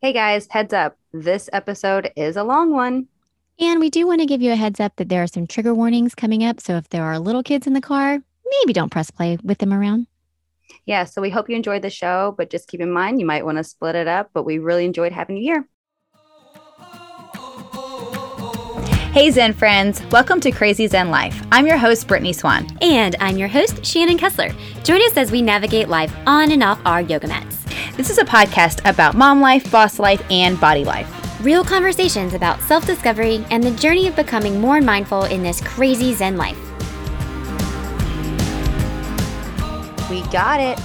Hey guys, heads up. This episode is a long one. And we do want to give you a heads up that there are some trigger warnings coming up. So if there are little kids in the car, maybe don't press play with them around. Yeah, so we hope you enjoyed the show, but just keep in mind you might want to split it up. But we really enjoyed having you here. Hey Zen friends, welcome to Crazy Zen Life. I'm your host, Brittany Swan. And I'm your host, Shannon Kessler. Join us as we navigate life on and off our yoga mats. This is a podcast about mom life, boss life, and body life. Real conversations about self discovery and the journey of becoming more mindful in this crazy Zen life. We got it.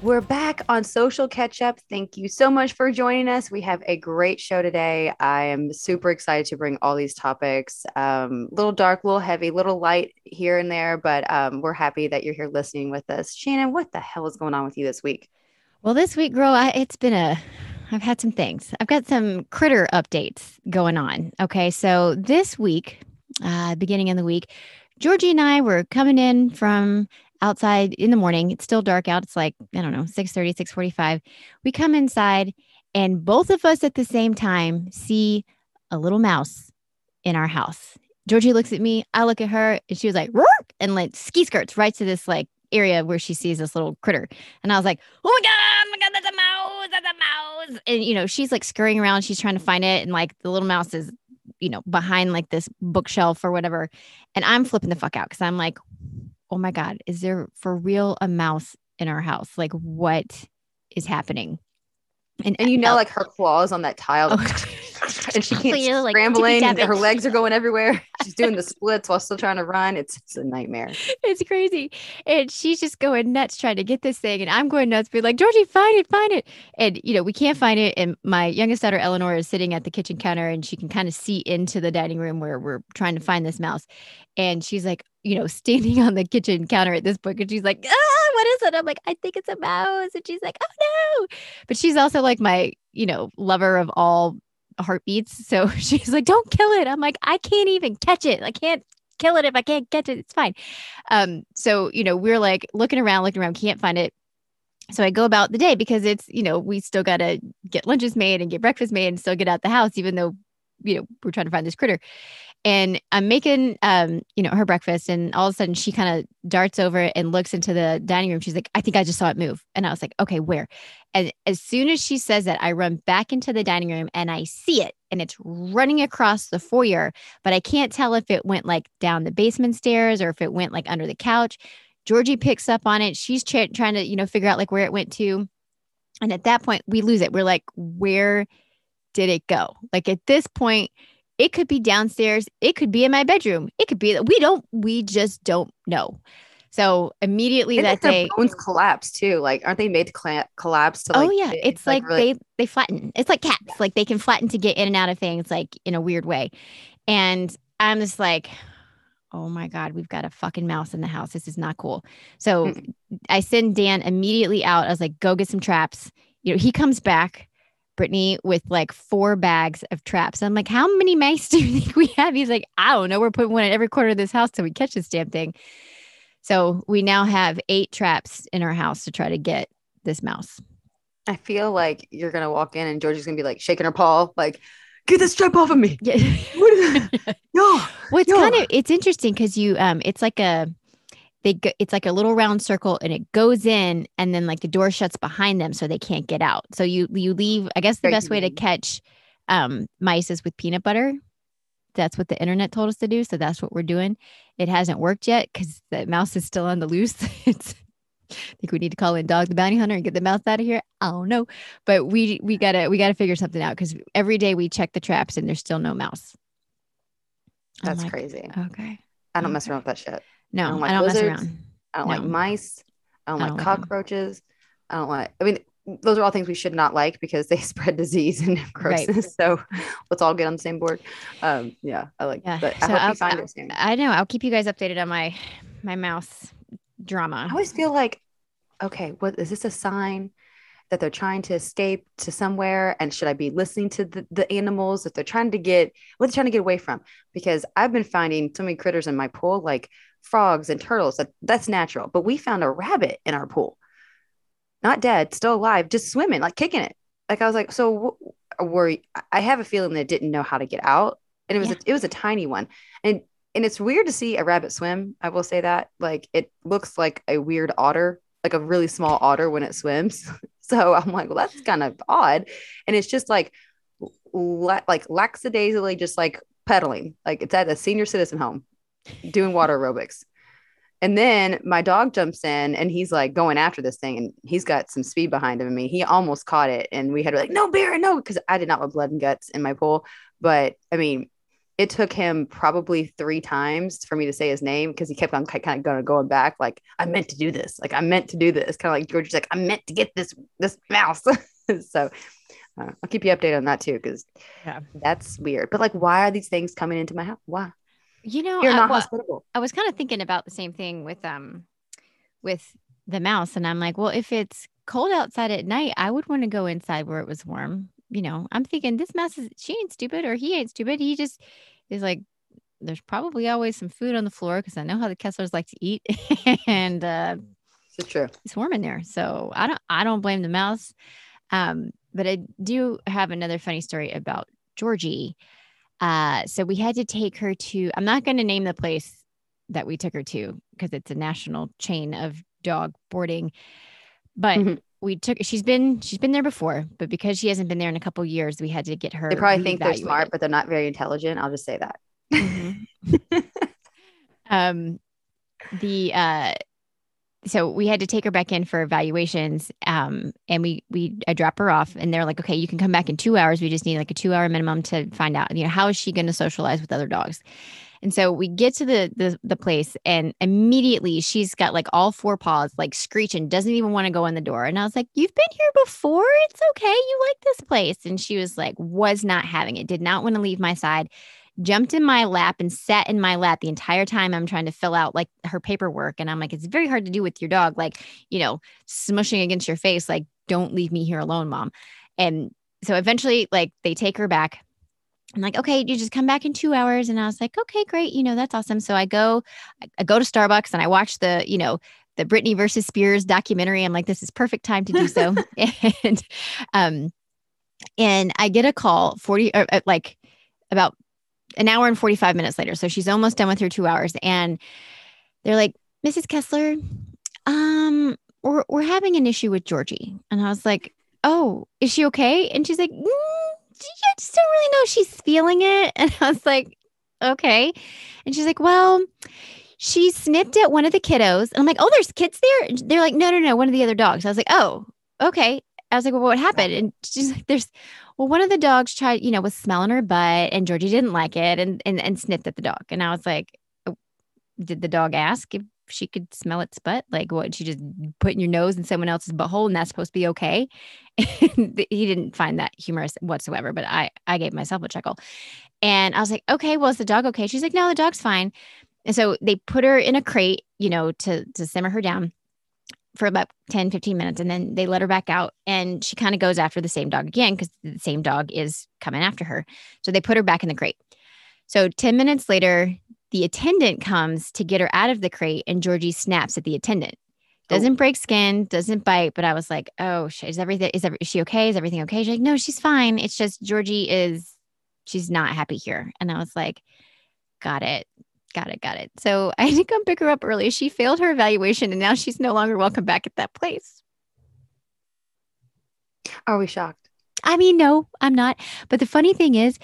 We're back on social catch up. Thank you so much for joining us. We have a great show today. I am super excited to bring all these topics. Um, little dark, a little heavy, little light here and there, but um, we're happy that you're here listening with us. Shannon, what the hell is going on with you this week? Well, this week, girl, I, it's been a, I've had some things. I've got some critter updates going on. Okay. So this week, uh, beginning of the week, Georgie and I were coming in from outside in the morning. It's still dark out. It's like, I don't know, 6 30, 6 45. We come inside and both of us at the same time see a little mouse in our house. Georgie looks at me, I look at her, and she was like, Roar! and like ski skirts right to this like area where she sees this little critter. And I was like, oh my God, oh my God, that's a mouse, that's a mouse. And, you know, she's like scurrying around, she's trying to find it. And like the little mouse is, you know, behind like this bookshelf or whatever. And I'm flipping the fuck out because I'm like, oh my God, is there for real a mouse in our house? Like, what is happening? And, and you know, uh, like her claws on that tile. Oh. and she can't she's like, scrambling and her legs are going everywhere. She's doing the splits while still trying to run. It's, it's a nightmare. It's crazy. And she's just going nuts trying to get this thing. And i'm going nuts being like georgie find it find it. And you know we can't find it. And my youngest daughter eleanor is sitting at the kitchen counter and she can kind of see into the dining room where we're trying to find this mouse. And she's like you know standing on the kitchen counter at this point and she's like ah what is it? I'm like i think it's a mouse. And she's like oh no. But she's also like my you know lover of all heartbeats. So she's like, don't kill it. I'm like, I can't even catch it. I can't kill it if I can't catch it. It's fine. Um, so, you know, we're like looking around, looking around, can't find it. So I go about the day because it's, you know, we still got to get lunches made and get breakfast made and still get out the house, even though, you know, we're trying to find this critter and I'm making um, you know, her breakfast and all of a sudden she kind of darts over and looks into the dining room. She's like, I think I just saw it move. And I was like, okay, where? And as soon as she says that, I run back into the dining room and I see it and it's running across the foyer, but I can't tell if it went like down the basement stairs or if it went like under the couch. Georgie picks up on it. She's trying to, you know, figure out like where it went to. And at that point, we lose it. We're like, where did it go? Like at this point, it could be downstairs. It could be in my bedroom. It could be that we don't we just don't know. So immediately that day, bones collapse too. Like, aren't they made to cl- collapse? To oh, like, oh yeah, it's like, like really- they they flatten. It's like cats. Like they can flatten to get in and out of things, like in a weird way. And I'm just like, oh my god, we've got a fucking mouse in the house. This is not cool. So mm-hmm. I send Dan immediately out. I was like, go get some traps. You know, he comes back Brittany with like four bags of traps. I'm like, how many mice do you think we have? He's like, I don't know. We're putting one in every corner of this house till we catch this damn thing. So we now have eight traps in our house to try to get this mouse. I feel like you're gonna walk in and Georgie's gonna be like shaking her paw, like, get this strap off of me. Yeah. what is? Yo, well, it's kind of it's interesting because you um it's like a they go, it's like a little round circle and it goes in and then like the door shuts behind them so they can't get out. So you you leave I guess the best way to catch um mice is with peanut butter. That's what the internet told us to do, so that's what we're doing. It hasn't worked yet cuz the mouse is still on the loose. it's I think we need to call in Dog the Bounty Hunter and get the mouse out of here. I don't know, but we we gotta we gotta figure something out because every day we check the traps and there's still no mouse. That's like, crazy. Okay. I don't okay. mess around with that shit. No, I don't, like I don't mess around. I don't like mice. I don't, I don't like cockroaches. I don't like, I mean, those are all things we should not like because they spread disease and grossness. Right. So let's all get on the same board. Um, yeah, I like yeah. But I so hope I'll, you find it soon. I know. I'll keep you guys updated on my my mouse drama. I always feel like, okay, what is this a sign that they're trying to escape to somewhere? And should I be listening to the, the animals that they're trying to get what they're trying to get away from? Because I've been finding so many critters in my pool, like frogs and turtles. That, that's natural. But we found a rabbit in our pool, not dead, still alive, just swimming, like kicking it. like I was like, so wh- were I have a feeling that it didn't know how to get out, and it was Yeah. a, it was a tiny one, and and it's weird to see a rabbit swim. I will say that, like it looks like a weird otter, like a really small otter when it swims. so I'm like, well, that's kind of odd, and it's just like la- like lackadaisically just like pedaling, like it's at a senior citizen home, doing water aerobics. And then my dog jumps in and he's like going after this thing and he's got some speed behind him. I mean, he almost caught it and we had to like, no, Bear, no, because I did not want blood and guts in my pool. But I mean, it took him probably three times for me to say his name because he kept on kind of going going back like I meant to do this, like I meant to do this, kind of like George's like I meant to get this this mouse. so uh, I'll keep you updated on that too because Yeah. that's weird. But like, why are these things coming into my house? Why You know, you're I, not well, hospitable? I was kind of thinking about the same thing with um with the mouse and I'm like, well, if it's cold outside at night, I would want to go inside where it was warm. You know, I'm thinking this mouse is she ain't stupid or he ain't stupid. He just is like there's probably always some food on the floor because I know how the Kesslers like to eat and uh It's true. it's warm in there. So I don't I don't blame the mouse. Um, but I do have another funny story about Georgie. Uh, so we had to take her to I'm not going to name the place that we took her to because it's a national chain of dog boarding. But Mhm. we took she's been she's been there before, but because she hasn't been there in a couple years, we had to get her They probably think they're smart, but they're not very intelligent. I'll just say that. Mhm. um the uh so we had to take her back in for evaluations um and we we i drop her off and they're like okay you can come back in two hours. We just need like a two hour minimum to find out you know how is she going to socialize with other dogs? And so we get to the, the the place and immediately she's got like all four paws like screeching doesn't even want to go in the door. And i was like you've been here before? It's okay. You like this place. And she was like was not having it. Did not want to leave my side jumped in my lap and sat in my lap the entire time I'm trying to fill out like her paperwork. And I'm like, it's very hard to do with your dog, like, you know, smushing against your face, like, don't leave me here alone, mom. And so eventually, like, they take her back. I'm like, okay, you just come back in two hours. And I was like, okay, great. You know, that's awesome. So I go, I, go to Starbucks and I watch the, you know, the Britney versus Spears documentary. I'm like, this is perfect time to do so. and, um, and I get a call 40 or uh, like about an hour and 45 minutes later. So she's almost done with her two hours. And they're like, Mrs. Kessler, um, we're, we're having an issue with Georgie. And I was like, oh, is she okay? And she's like, mm, I just don't really know she's feeling it. And I was like, okay. And she's like, well, she snipped at one of the kiddos. And I'm like, oh, there's kids there? And They're like, no, no, no, one of the other dogs. I was like, oh, okay. I was like, well, what happened? And she's like, there's, well, one of the dogs tried, you know, was smelling her butt and Georgie didn't like it and, and, and sniffed at the dog. And I was like, oh, did the dog ask if she could smell its butt? Like, what, she just put in your nose in someone else's butthole and that's supposed to be okay? And he didn't find that humorous whatsoever, but I, I gave myself a chuckle. And I was like, okay, well, is the dog okay? She's like, no, the dog's fine. And so they put her in a crate, you know, to, to simmer her down for about 10, 15 minutes. And then they let her back out and she kind of goes after the same dog again because the same dog is coming after her. So they put her back in the crate. So 10 minutes later, the attendant comes to get her out of the crate and Georgie snaps at the attendant. Doesn't oh. break skin, doesn't bite, but I was like, oh, is everything, is, every, is she okay? Is everything okay? She's like, no, she's fine. It's just Georgie is, she's not happy here. And I was like, got it. Got it. Got it. So I had to come pick her up early. She failed her evaluation and now she's no longer welcome back at that place. Are we shocked? I mean, no, I'm not. But the funny thing is,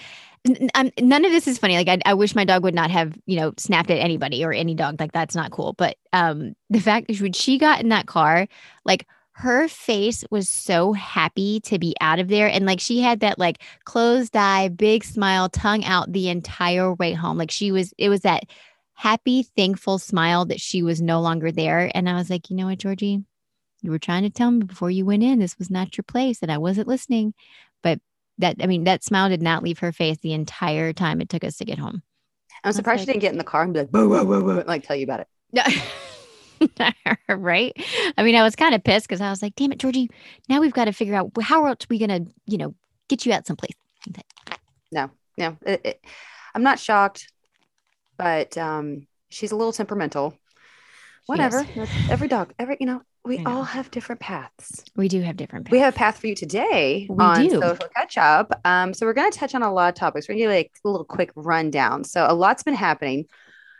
I'm, none of this is funny. Like, I, I wish my dog would not have, you know, snapped at anybody or any dog. Like, that's not cool. But um, the fact is, when she got in that car, like, her face was so happy to be out of there. And like, she had that like closed eye, big smile, tongue out the entire way home. Like, she was, it was that happy, thankful smile that she was no longer there. And I was like, you know what, Georgie? You were trying to tell me before you went in this was not your place and I wasn't listening. But that, I mean, that smile did not leave her face the entire time it took us to get home. I'm surprised like- she didn't get in the car and be like, whoa, whoa, whoa, whoa, and, like tell you about it. Yeah. right. I mean, I was kind of pissed because I was like, damn it, Georgie, now we've got to figure out how else we going to, you know, get you out someplace. No, no, it, it, I'm not shocked, but um, she's a little temperamental. Whatever. That's- Every dog, every you know, we all have different paths. We do have different. We have a path for you today We on do. social catch up. Um, so we're going to touch on a lot of topics. We're going to do like a little quick rundown. So a lot's been happening.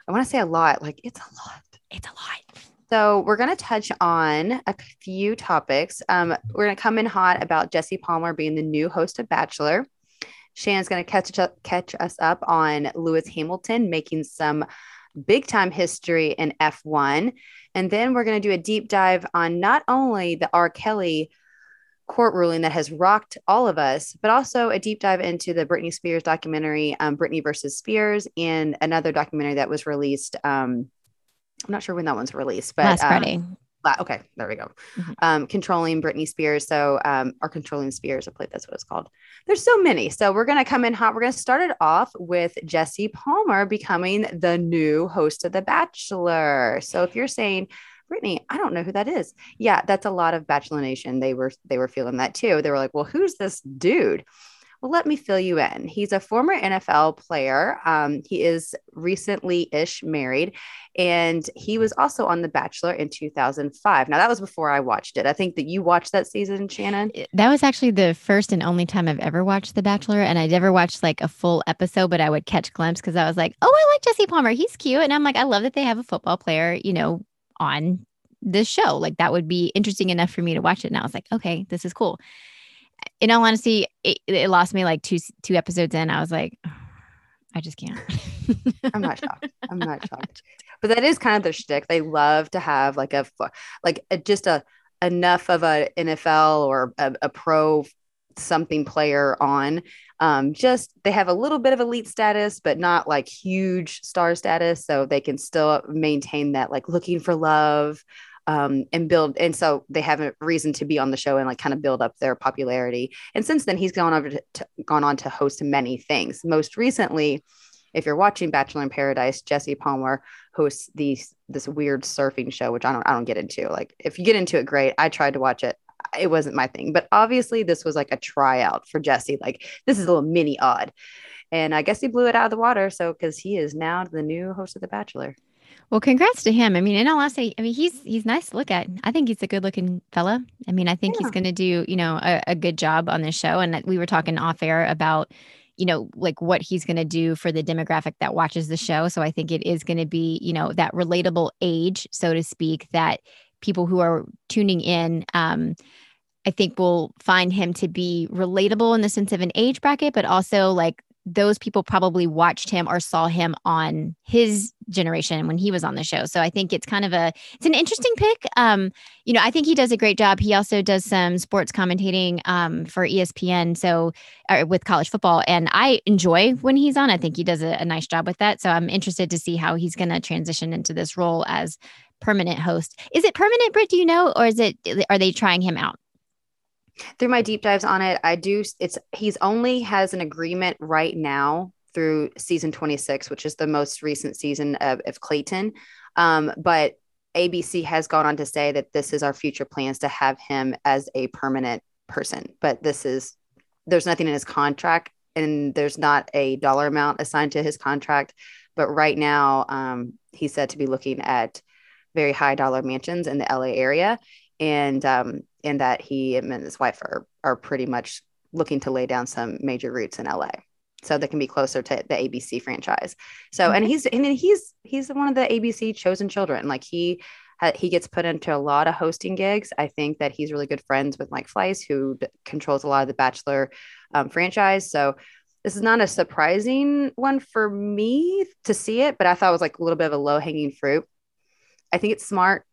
I want to say a lot, like it's a lot. It's a lot. So we're going to touch on a few topics. Um, we're going to come in hot about Jesse Palmer being the new host of Bachelor. Shannon's going to catch up, catch us up on Lewis Hamilton making some big time history in F1. And then we're going to do a deep dive on not only the R. Kelly court ruling that has rocked all of us, but also a deep dive into the Britney Spears documentary, um, Britney versus Spears, and another documentary that was released. Um, I'm not sure when that one's released, but Last um, Friday. la- okay, there we go. Mhm. Um, controlling Britney Spears. So, um, or controlling Spears, I believe that's what it's called. There's so many. So, we're going to come in hot. We're going to start it off with Jesse Palmer becoming the new host of The Bachelor. So, if you're saying, Brittany, I don't know who that is. Yeah, that's a lot of Bachelor Nation. They were they were feeling that too. They were like, well, who's this dude? Well, let me fill you in. He's a former NFL player. Um, he is recently ish married, and he was also on The Bachelor in 2005. Now, that was before I watched it. I think that you watched that season, Shannon. That was actually the first and only time I've ever watched The Bachelor, and I never watched like a full episode, but I would catch glimpse because I was like, "Oh, I like Jesse Palmer. He's cute," and I'm like, "I love that they have a football player, you know, on this show. Like that would be interesting enough for me to watch it." And I was like, "Okay, this is cool." In all honesty, it, it lost me like two two episodes in. I was like, "I just can't." I'm not shocked. I'm not shocked. But that is kind of their shtick. They love to have like a like a, just a enough of a NFL or a, a pro something player on. Um, just they have a little bit of elite status, but not like huge star status, so they can still maintain that like looking for love. Um, and build, and so they have a reason to be on the show and like kind of build up their popularity. And since then, he's gone over to, to gone on to host many things. Most recently, if you're watching Bachelor in Paradise, Jesse Palmer hosts these this weird surfing show, which I don't I don't get into. Like if you get into it, great. I tried to watch it. It wasn't my thing. But obviously this was like a tryout for Jesse. Like this is a little mini odd. And I guess he blew it out of the water. So because he is now the new host of The Bachelor. Well, congrats to him. I mean, in all honesty, I mean, he's he's nice to look at. I think he's a good looking fella. I mean, I think Yeah. he's going to do you know a, a good job on this show. And we were talking off air about you know like what he's going to do for the demographic that watches the show. So I think it is going to be you know that relatable age, so to speak, that people who are tuning in. Um, I think will find him to be relatable in the sense of an age bracket, but also like those people probably watched him or saw him on his generation when he was on the show. So I think it's kind of a it's an interesting pick. Um, you know, I think he does a great job. He also does some sports commentating um, for ESPN, so uh, with college football, and I enjoy when he's on. I think he does a, a nice job with that. So I'm interested to see how he's going to transition into this role as permanent host. Is it permanent, Britt? Do you know, or is it are they trying him out? Through my deep dives on it, I do it's he's only has an agreement right now through season 26, which is the most recent season of, of Clayton. Um, but ABC has gone on to say that this is our future plans to have him as a permanent person. But this is there's nothing in his contract and there's not a dollar amount assigned to his contract. But right now, um, he's said to be looking at very high dollar mansions in the LA area. And um, and that he and his wife are are pretty much looking to lay down some major roots in LA so they can be closer to the ABC franchise. So and he's and he's he's one of the ABC chosen children. Like he he gets put into a lot of hosting gigs. I think that he's really good friends with Mike Fleiss, who d- controls a lot of the Bachelor um, franchise. So this is not a surprising one for me to see it, but I thought it was like a little bit of a low hanging fruit. I think it's smart.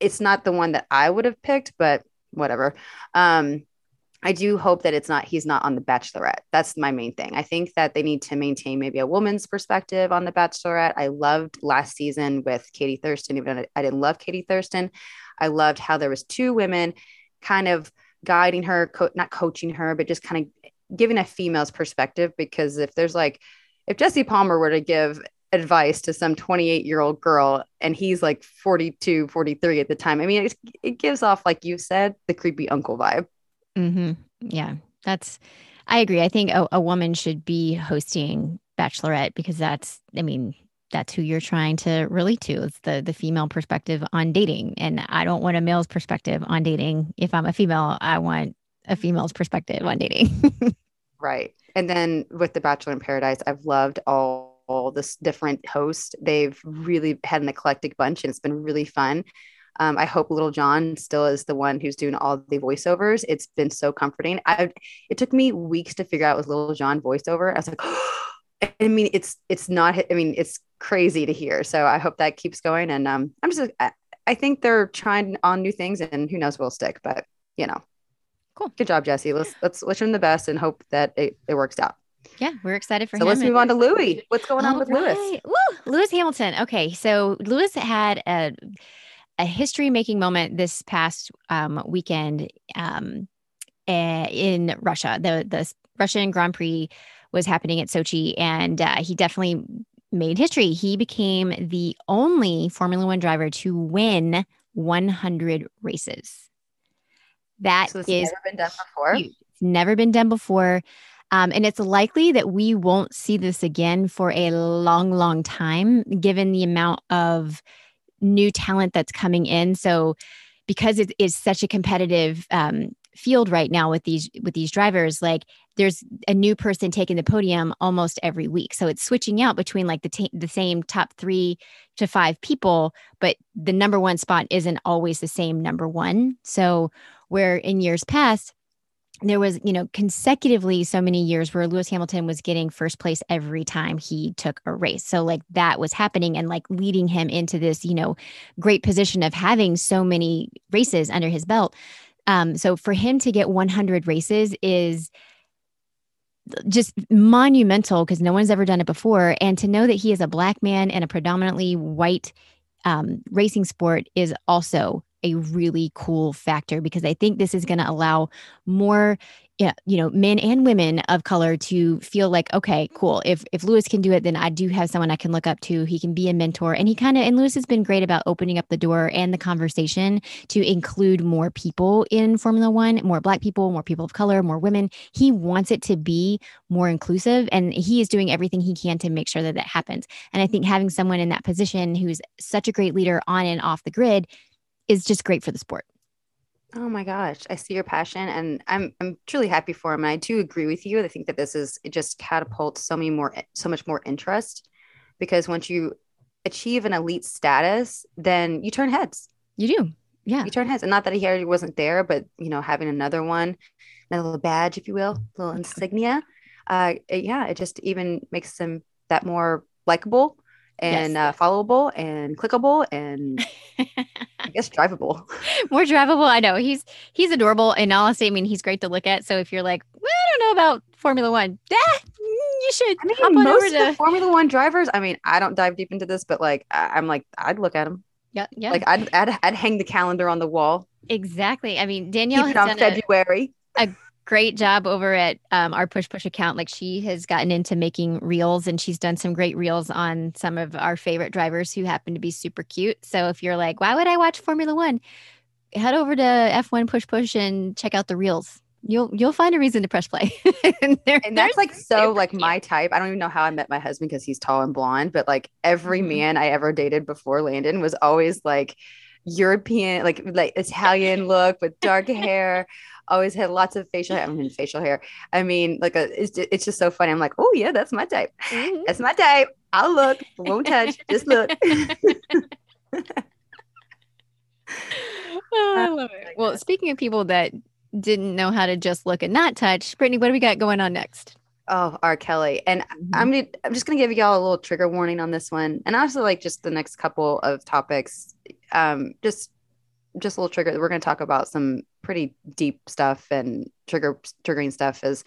It's not the one that I would have picked, but whatever. Um, I do hope that it's not he's not on the Bachelorette. That's my main thing. I think that they need to maintain maybe a woman's perspective on the Bachelorette. I loved last season with Katie Thurston, even though I didn't love Katie Thurston. I loved how there was two women kind of guiding her, co- not coaching her, but just kind of giving a female's perspective. Because if there's like, if Jesse Palmer were to give advice to some 28 year old girl and he's like 42 43 at the time i mean it, it gives off like you said the creepy uncle vibe hmm Yeah, that's. I agree. I think a, a woman should be hosting Bachelorette because that's. I mean, that's who you're trying to relate to. It's the the female perspective on dating. And I don't want a male's perspective on dating. If I'm a female, I want a female's perspective on dating. right. And then with The Bachelor in Paradise, I've loved all, all this different hosts. They've really had an eclectic bunch and it's been really fun. Um, I hope Lil Jon still is the one who's doing all the voiceovers. It's been so comforting. I it took me weeks to figure out was Lil Jon voiceover. I was like, I mean, it's it's not. I mean, it's crazy to hear. So I hope that keeps going. And um, I'm just, I, I think they're trying on new things, and who knows, will stick. But you know, cool. Good job, Jesse. Let's let's wish him the best and hope that it, it works out. Yeah, we're excited for so him. So let's move on to Lewis. What's going on with right. Lewis? Woo! Lewis Hamilton. Okay, so Lewis had a a history making moment this past um, weekend um, in Russia. The the Russian Grand Prix was happening at Sochi, and uh, he definitely made history. He became the only Formula One driver to win 100 races. That so is never been done before. Never been done before. Um, and it's likely that we won't see this again for a long, long time, given the amount of new talent that's coming in. So, because it is such a competitive um, field right now with these with these drivers, like there's a new person taking the podium almost every week. So it's switching out between like the t- the same top three to five people, but the number one spot isn't always the same number one. So where in years past there was, you know, consecutively so many years where Lewis Hamilton was getting first place every time he took a race. So, like, that was happening and like leading him into this, you know, great position of having so many races under his belt. Um, so, for him to get 100 races is just monumental because no one's ever done it before. And to know that he is a black man in a predominantly white um, racing sport is also a really cool factor because I think this is going to allow more yeah, you know, men and women of color to feel like, okay, cool. If if Lewis can do it, then I do have someone I can look up to. He can be a mentor. And he kind of and Lewis has been great about opening up the door and the conversation to include more people in Formula One, more black people, more people of color, more women. He wants it to be more inclusive and he is doing everything he can to make sure that that happens. And I think having someone in that position who's such a great leader on and off the grid is just great for the sport. Oh my gosh, I see your passion and I'm I'm truly happy for him. And I do agree with you. I think that this is it just catapults so many more so much more interest because once you achieve an elite status, then you turn heads. You do. Yeah. You turn heads. And not that he already wasn't there, but you know, having another one, another little badge, if you will, a little insignia. Uh yeah, it just even makes him that more likable and yes. uh, followable and clickable and I guess drivable. More drivable. I know he's he's adorable. And honestly, I mean, he's great to look at. So if you're like, well, I don't know about Formula One, yeah, you should. I mean, most of the Formula One drivers. I mean, I don't dive deep into this, but like, I, am like, I'd look at them. Yeah, yeah. Like, I'd, I'd I'd hang the calendar on the wall. Exactly. I mean, Danielle Keep has on February. A, a great job over at um, our push push account like she has gotten into making reels and she's done some great reels on some of our favorite drivers who happen to be super cute so if you're like why would i watch formula one head over to f1 push push and check out the reels you'll you'll find a reason to press play and, and that's like so like cute. my type i don't even know how i met my husband because he's tall and blonde but like every mm-hmm. man i ever dated before landon was always like European, like like Italian look with dark hair. Always had lots of facial hair. I mean, facial hair. I mean, like a, it's, it's just so funny. I'm like, oh yeah, that's my type. Mm-hmm. That's my type. I'll look, won't touch, just look. oh, I love it. Well, speaking of people that didn't know how to just look and not touch, Brittany, what do we got going on next? Oh, R. Kelly. And mm-hmm. I'm gonna, I'm just gonna give y'all a little trigger warning on this one. And also like just the next couple of topics. Um, just just a little trigger. We're gonna talk about some pretty deep stuff and trigger triggering stuff as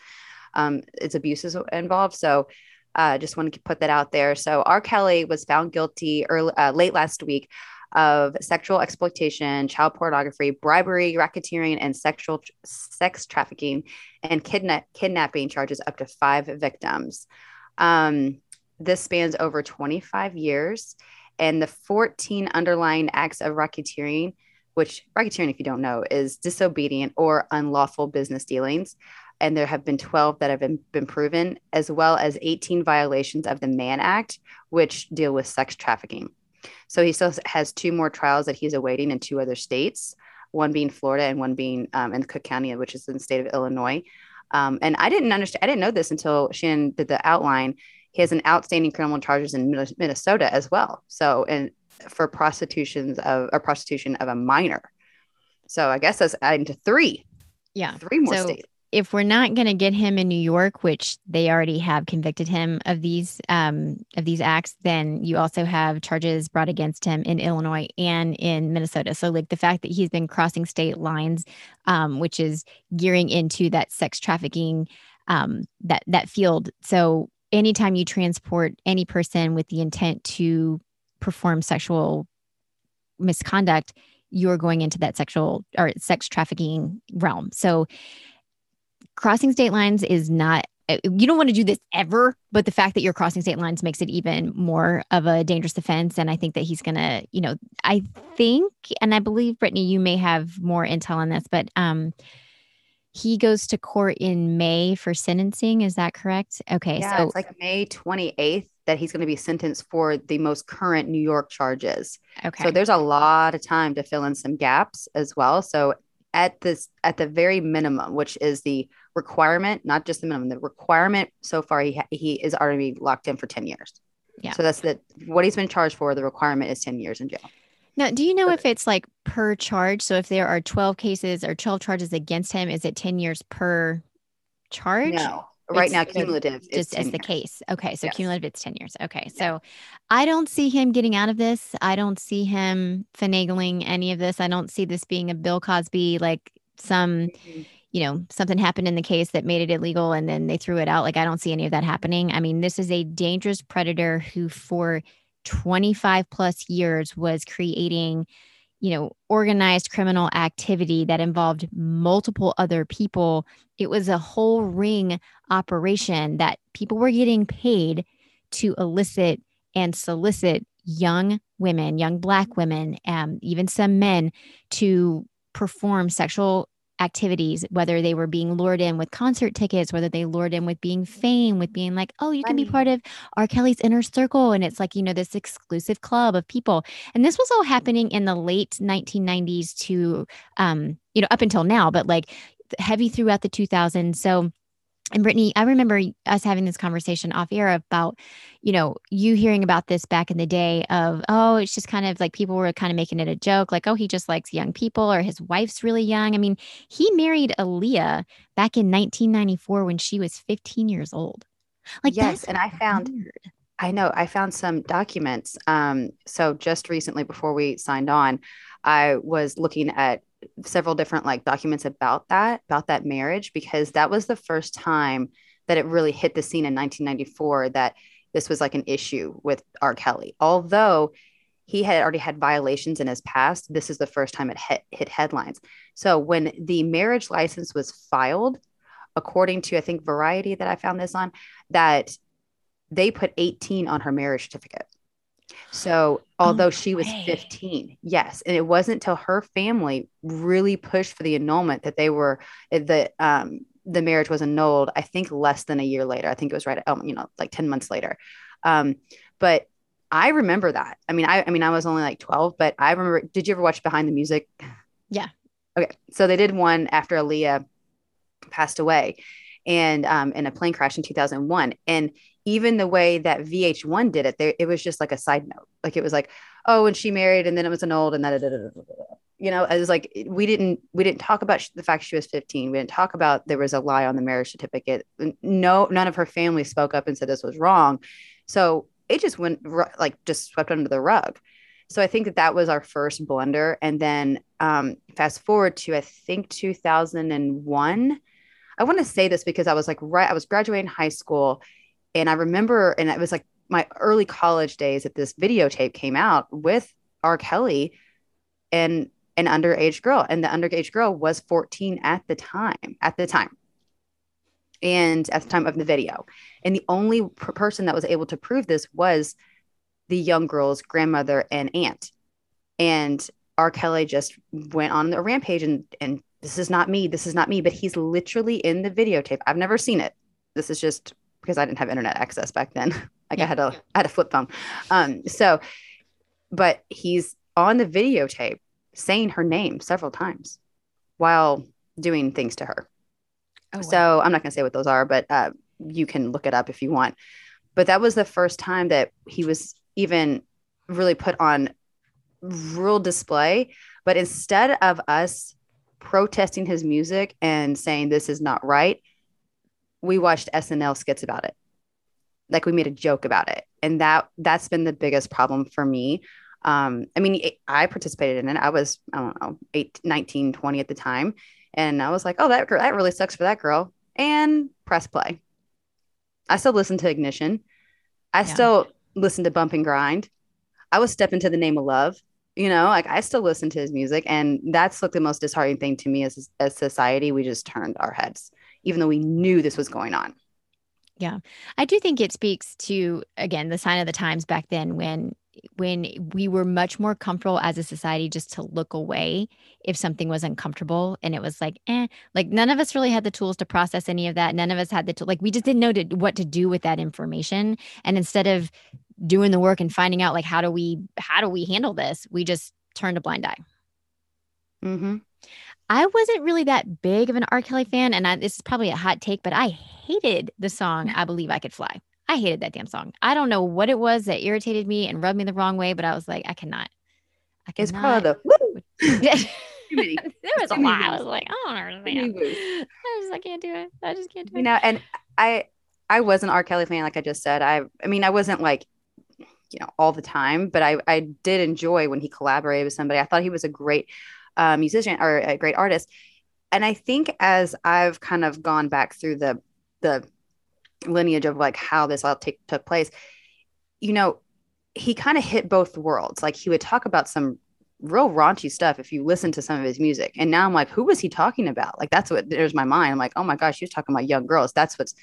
um it's abuses involved. So uh just want to put that out there. So R. Kelly was found guilty early uh, late last week of sexual exploitation, child pornography, bribery, racketeering, and sexual sex trafficking and kidna- kidnapping charges up to five victims. Um, this spans over 25 years, and the 14 underlying acts of racketeering, which racketeering, if you don't know, is disobedient or unlawful business dealings. and there have been 12 that have been, been proven, as well as 18 violations of the Mann Act, which deal with sex trafficking. So he still has two more trials that he's awaiting in two other states, one being Florida and one being um, in Cook County, which is in the state of Illinois. Um, and I didn't understand, I didn't know this until Shannon did the outline. He has an outstanding criminal charges in Minnesota as well. So, and for prostitutions of a prostitution of a minor. So I guess that's adding to three. Yeah. Three more So- states. if we're not going to get him in New York, which they already have convicted him of these um, of these acts, then you also have charges brought against him in Illinois and in Minnesota. So, like the fact that he's been crossing state lines, um, which is gearing into that sex trafficking um, that that field. So, anytime you transport any person with the intent to perform sexual misconduct, you're going into that sexual or sex trafficking realm. So crossing state lines is not you don't want to do this ever but the fact that you're crossing state lines makes it even more of a dangerous offense and i think that he's gonna you know i think and i believe brittany you may have more intel on this but um he goes to court in may for sentencing is that correct okay yeah, so it's like May 28th that he's going to be sentenced for the most current New York charges. okay So there's a lot of time to fill in some gaps as well. So at this, at the very minimum, which is the requirement, not just the minimum, the requirement so far, he ha- he is already locked in for 10 years. Yeah. So that's the what he's been charged for. The requirement is 10 years in jail. now do you know if it's like per charge so if there are 12 cases or 12 charges against him is it 10 years per charge No, right now cumulative just 10 as the case. Okay, so Yes. cumulative it's 10 years. Okay. Yeah. So I don't see him getting out of this. I don't see him finagling any of this. I don't see this being a Bill Cosby like some, Mhm. you know, something happened in the case that made it illegal and then they threw it out. Like I don't see any of that happening. I mean, this is a dangerous predator who for 25 plus years was creating you know, organized criminal activity that involved multiple other people. It was a whole ring operation that people were getting paid to elicit and solicit young women, young Black women, um, even some men to perform sexual activities, whether they were being lured in with concert tickets, whether they lured in with being fame, with being like, oh, you can be part of R. Kelly's inner circle. And it's like, you know, this exclusive club of people. And this was all happening in the late 1990s to, um, you know, up until now, but like heavy throughout the 2000s. So, and Brittany, I remember us having this conversation off air about, you know, you hearing about this back in the day of, oh, it's just kind of like people were kind of making it a joke, like, oh, he just likes young people or his wife's really young. I mean, he married Aaliyah back in 1994 when she was 15 years old. Like, yes, and I found weird. I know I found some documents. Um, so just recently, before we signed on, I was looking at several different like documents about that, about that marriage, because that was the first time that it really hit the scene in 1994 that this was like an issue with R. Kelly. Although he had already had violations in his past, this is the first time it hit, hit headlines. So when the marriage license was filed, according to I think Variety that I found this on, that they put 18 on her marriage certificate. So although no she was way. 15, yes, and it wasn't until her family really pushed for the annulment that they were that um the marriage was annulled. I think less than a year later. I think it was right, um, you know, like 10 months later. Um, but I remember that. I mean, I I mean, I was only like 12, but I remember. Did you ever watch Behind the Music? Yeah. Okay, so they did one after Aaliyah passed away, and um, in a plane crash in 2001, and even the way that VH1 did it, it was just like a side note. Like it was like, oh, and she married, and then it was annulled, and that, you know, it was like we didn't we didn't talk about the fact she was 15. We didn't talk about there was a lie on the marriage certificate. No, none of her family spoke up and said this was wrong. So it just went like just swept under the rug. So I think that that was our first blunder. And then um, fast forward to I think 2001. I want to say this because I was like right, I was graduating high school, and I remember, and it was like my early college days that this videotape came out with R. Kelly and an underage girl, and the underage girl was 14 at the time. At the time. And at the time of the video. And the only per- person that was able to prove this was the young girl's grandmother and aunt. And R. Kelly just went on a rampage and, and this is not me. This is not me. But he's literally in the videotape. I've never seen it. This is just because I didn't have internet access back then. like yeah. I had a I had a flip phone. Um, so but he's on the videotape saying her name several times while doing things to her. Oh, wow. So I'm not going to say what those are, but uh, you can look it up if you want. But that was the first time that he was even really put on real display. But instead of us protesting his music and saying this is not right, we watched SNL skits about it. Like we made a joke about it. And that that's been the biggest problem for me. Um, I mean, I participated in it. I was, I don't know, 8, 19, 20 at the time. And I was like, oh, that girl, that really sucks for that girl. And press play. I still listen to Ignition. I yeah. still listen to Bump and Grind. I was Step into the Name of Love. You know, like I still listen to his music. And that's like the most disheartening thing to me as, as society. We just turned our heads, even though we knew this was going on. Yeah. I do think it speaks to, again, the sign of the times back then when when we were much more comfortable as a society just to look away if something was uncomfortable and it was like eh like none of us really had the tools to process any of that none of us had the tool like we just didn't know to, what to do with that information and instead of doing the work and finding out like how do we how do we handle this we just turned a blind eye mm-hmm. I wasn't really that big of an R. Kelly fan, and I, this is probably a hot take, but I hated the song "I Believe I Could Fly." I hated that damn song. I don't know what it was that irritated me and rubbed me the wrong way, but I was like, I cannot. I cannot. It's probably the there was a lot. I was like, I don't understand. I just I can't do it. I just can't do it. You know, and I I was an R. Kelly fan, like I just said. I I mean, I wasn't like you know all the time, but I I did enjoy when he collaborated with somebody. I thought he was a great uh, musician or a great artist. And I think as I've kind of gone back through the the lineage of like how this all take, took place, you know, he kind of hit both worlds. Like he would talk about some real raunchy stuff if you listen to some of his music. And now I'm like, who was he talking about? Like that's what there's my mind. I'm like, oh my gosh, he was talking about young girls. That's what's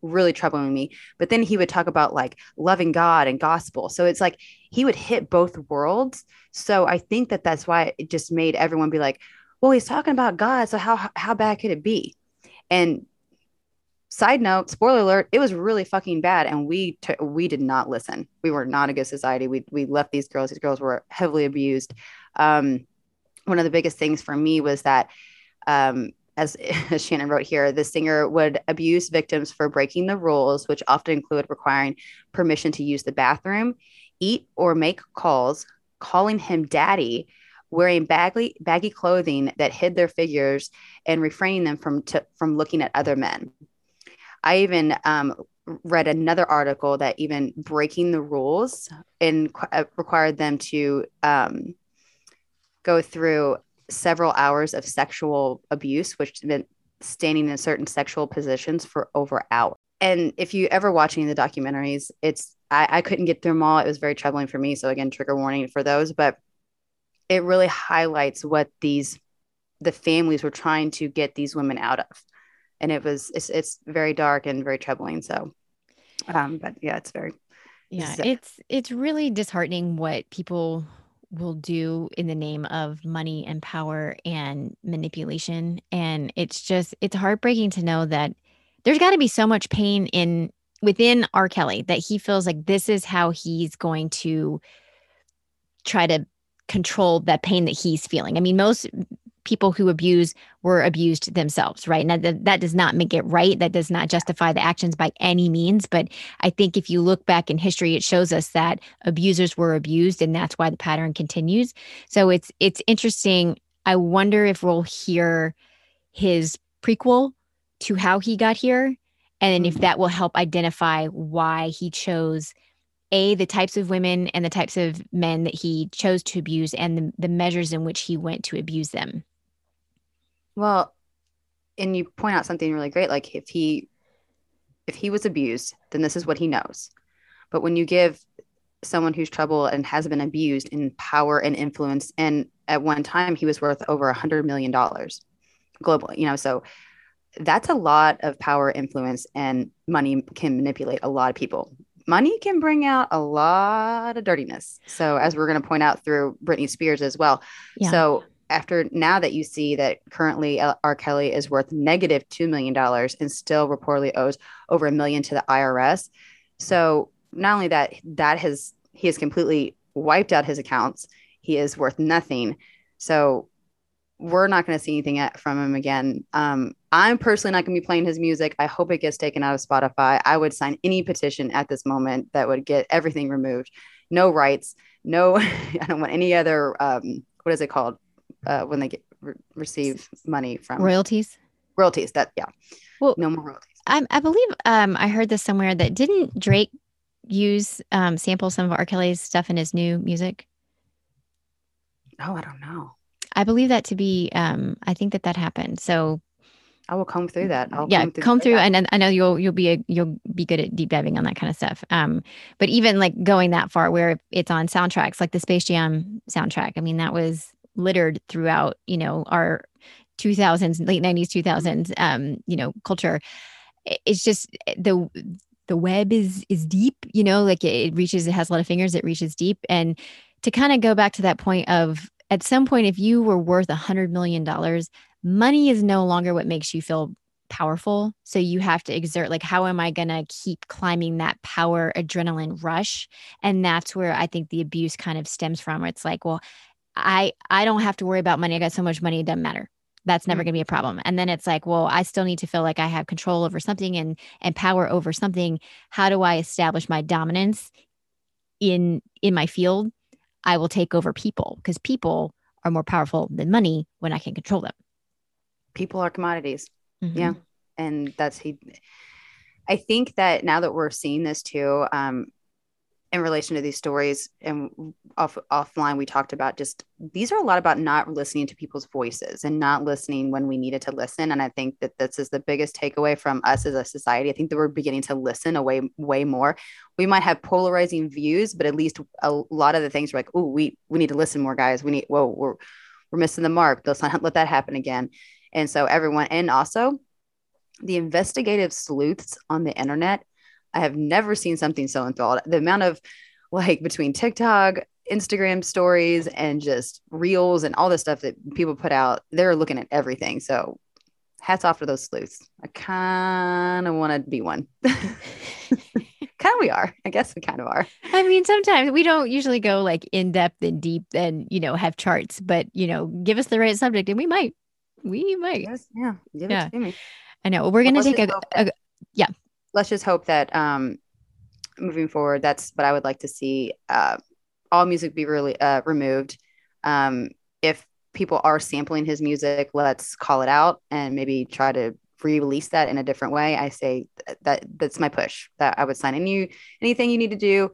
really troubling me. But then he would talk about like loving God and gospel. So it's like he would hit both worlds. So I think that that's why it just made everyone be like, well, he's talking about God. So how how bad could it be? And side note spoiler alert it was really fucking bad and we t- we did not listen we were not a good society we we left these girls these girls were heavily abused um, one of the biggest things for me was that um, as, as shannon wrote here the singer would abuse victims for breaking the rules which often include requiring permission to use the bathroom eat or make calls calling him daddy wearing baggy baggy clothing that hid their figures and refraining them from from looking at other men I even um, read another article that even breaking the rules and uh, required them to um, go through several hours of sexual abuse, which meant standing in certain sexual positions for over hours. And if you ever watching the documentaries, it's I, I couldn't get through them all. It was very troubling for me. So again, trigger warning for those, but it really highlights what these the families were trying to get these women out of and it was it's, it's very dark and very troubling so um but yeah it's very yeah it's it's really disheartening what people will do in the name of money and power and manipulation and it's just it's heartbreaking to know that there's got to be so much pain in within R. Kelly that he feels like this is how he's going to try to control that pain that he's feeling. I mean, most people who abuse were abused themselves, right? Now, that, that does not make it right. That does not justify the actions by any means. But I think if you look back in history, it shows us that abusers were abused, and that's why the pattern continues. So it's it's interesting. I wonder if we'll hear his prequel to how he got here, and if mm-hmm. that will help identify why he chose a the types of women and the types of men that he chose to abuse and the, the measures in which he went to abuse them well, and you point out something really great. Like if he if he was abused, then this is what he knows. But when you give someone who's trouble and has been abused in power and influence, and at one time he was worth over a hundred million dollars globally, you know, so that's a lot of power, influence, and money can manipulate a lot of people. Money can bring out a lot of dirtiness. So, as we're going to point out through Britney Spears as well. Yeah. So, after now that you see that currently R. Kelly is worth negative $2 million and still reportedly owes over a million to the IRS. So not only that, that has, he has completely wiped out his accounts. He is worth nothing. So we're not going to see anything from him again. Um, I'm personally not going to be playing his music. I hope it gets taken out of Spotify. I would sign any petition at this moment that would get everything removed. No rights. No, I don't want any other. Um, what is it called uh, when they get re- receive money from royalties? Royalties. That yeah. Well, no more royalties. I, I believe um, I heard this somewhere that didn't Drake use um, sample some of R. Kelly's stuff in his new music? Oh, I don't know. I believe that to be. Um, I think that that happened. So I will comb through that. I'll yeah, comb through, comb through and I know you'll you'll be a, you'll be good at deep diving on that kind of stuff. Um, but even like going that far where it's on soundtracks like the Space Jam soundtrack. I mean, that was littered throughout. You know, our 2000s, late 90s, 2000s. Um, you know, culture. It's just eh, the the web is is deep. You know, like it, it reaches. It has a lot of fingers. It reaches deep and to kind of go back to that point of at some point, if you were worth a hundred million dollars, money is no longer what makes you feel powerful. So you have to exert, like, how am I going to keep climbing that power adrenaline rush? And that's where I think the abuse kind of stems from. Where it's like, well, I I don't have to worry about money. I got so much money, it doesn't matter. That's never mm-hmm. going to be a problem. And then it's like, well, I still need to feel like I have control over something and and power over something. How do I establish my dominance in in my field I will take over people because people are more powerful than money when I can control them. People are commodities. Mm-hmm. Yeah. And that's he I think that now that we're seeing this too, um, in relation to these stories and off offline we talked about just these are a lot about not listening to people's voices and not listening when we needed to listen and i think that this is the biggest takeaway from us as a society i think that we're beginning to listen a way way more we might have polarizing views but at least a lot of the things are like oh we we need to listen more guys we need whoa we're we're missing the mark let's not let that happen again and so everyone and also the investigative sleuths on the internet I have never seen something so enthralled. The amount of like between TikTok, Instagram stories, and just reels and all the stuff that people put out, they're looking at everything. So hats off to those sleuths. I kind of want to be one. kind of we are. I guess we kind of are. I mean, sometimes we don't usually go like in depth and deep and, you know, have charts, but, you know, give us the right subject and we might. We might. Yes, yeah. Give yeah. I know. We're going to take a, a, yeah let's just hope that um, moving forward, that's what I would like to see. Uh, all music be really uh, removed. Um, if people are sampling his music, let's call it out and maybe try to re-release that in a different way. I say that that's my push. That I would sign any anything you need to do.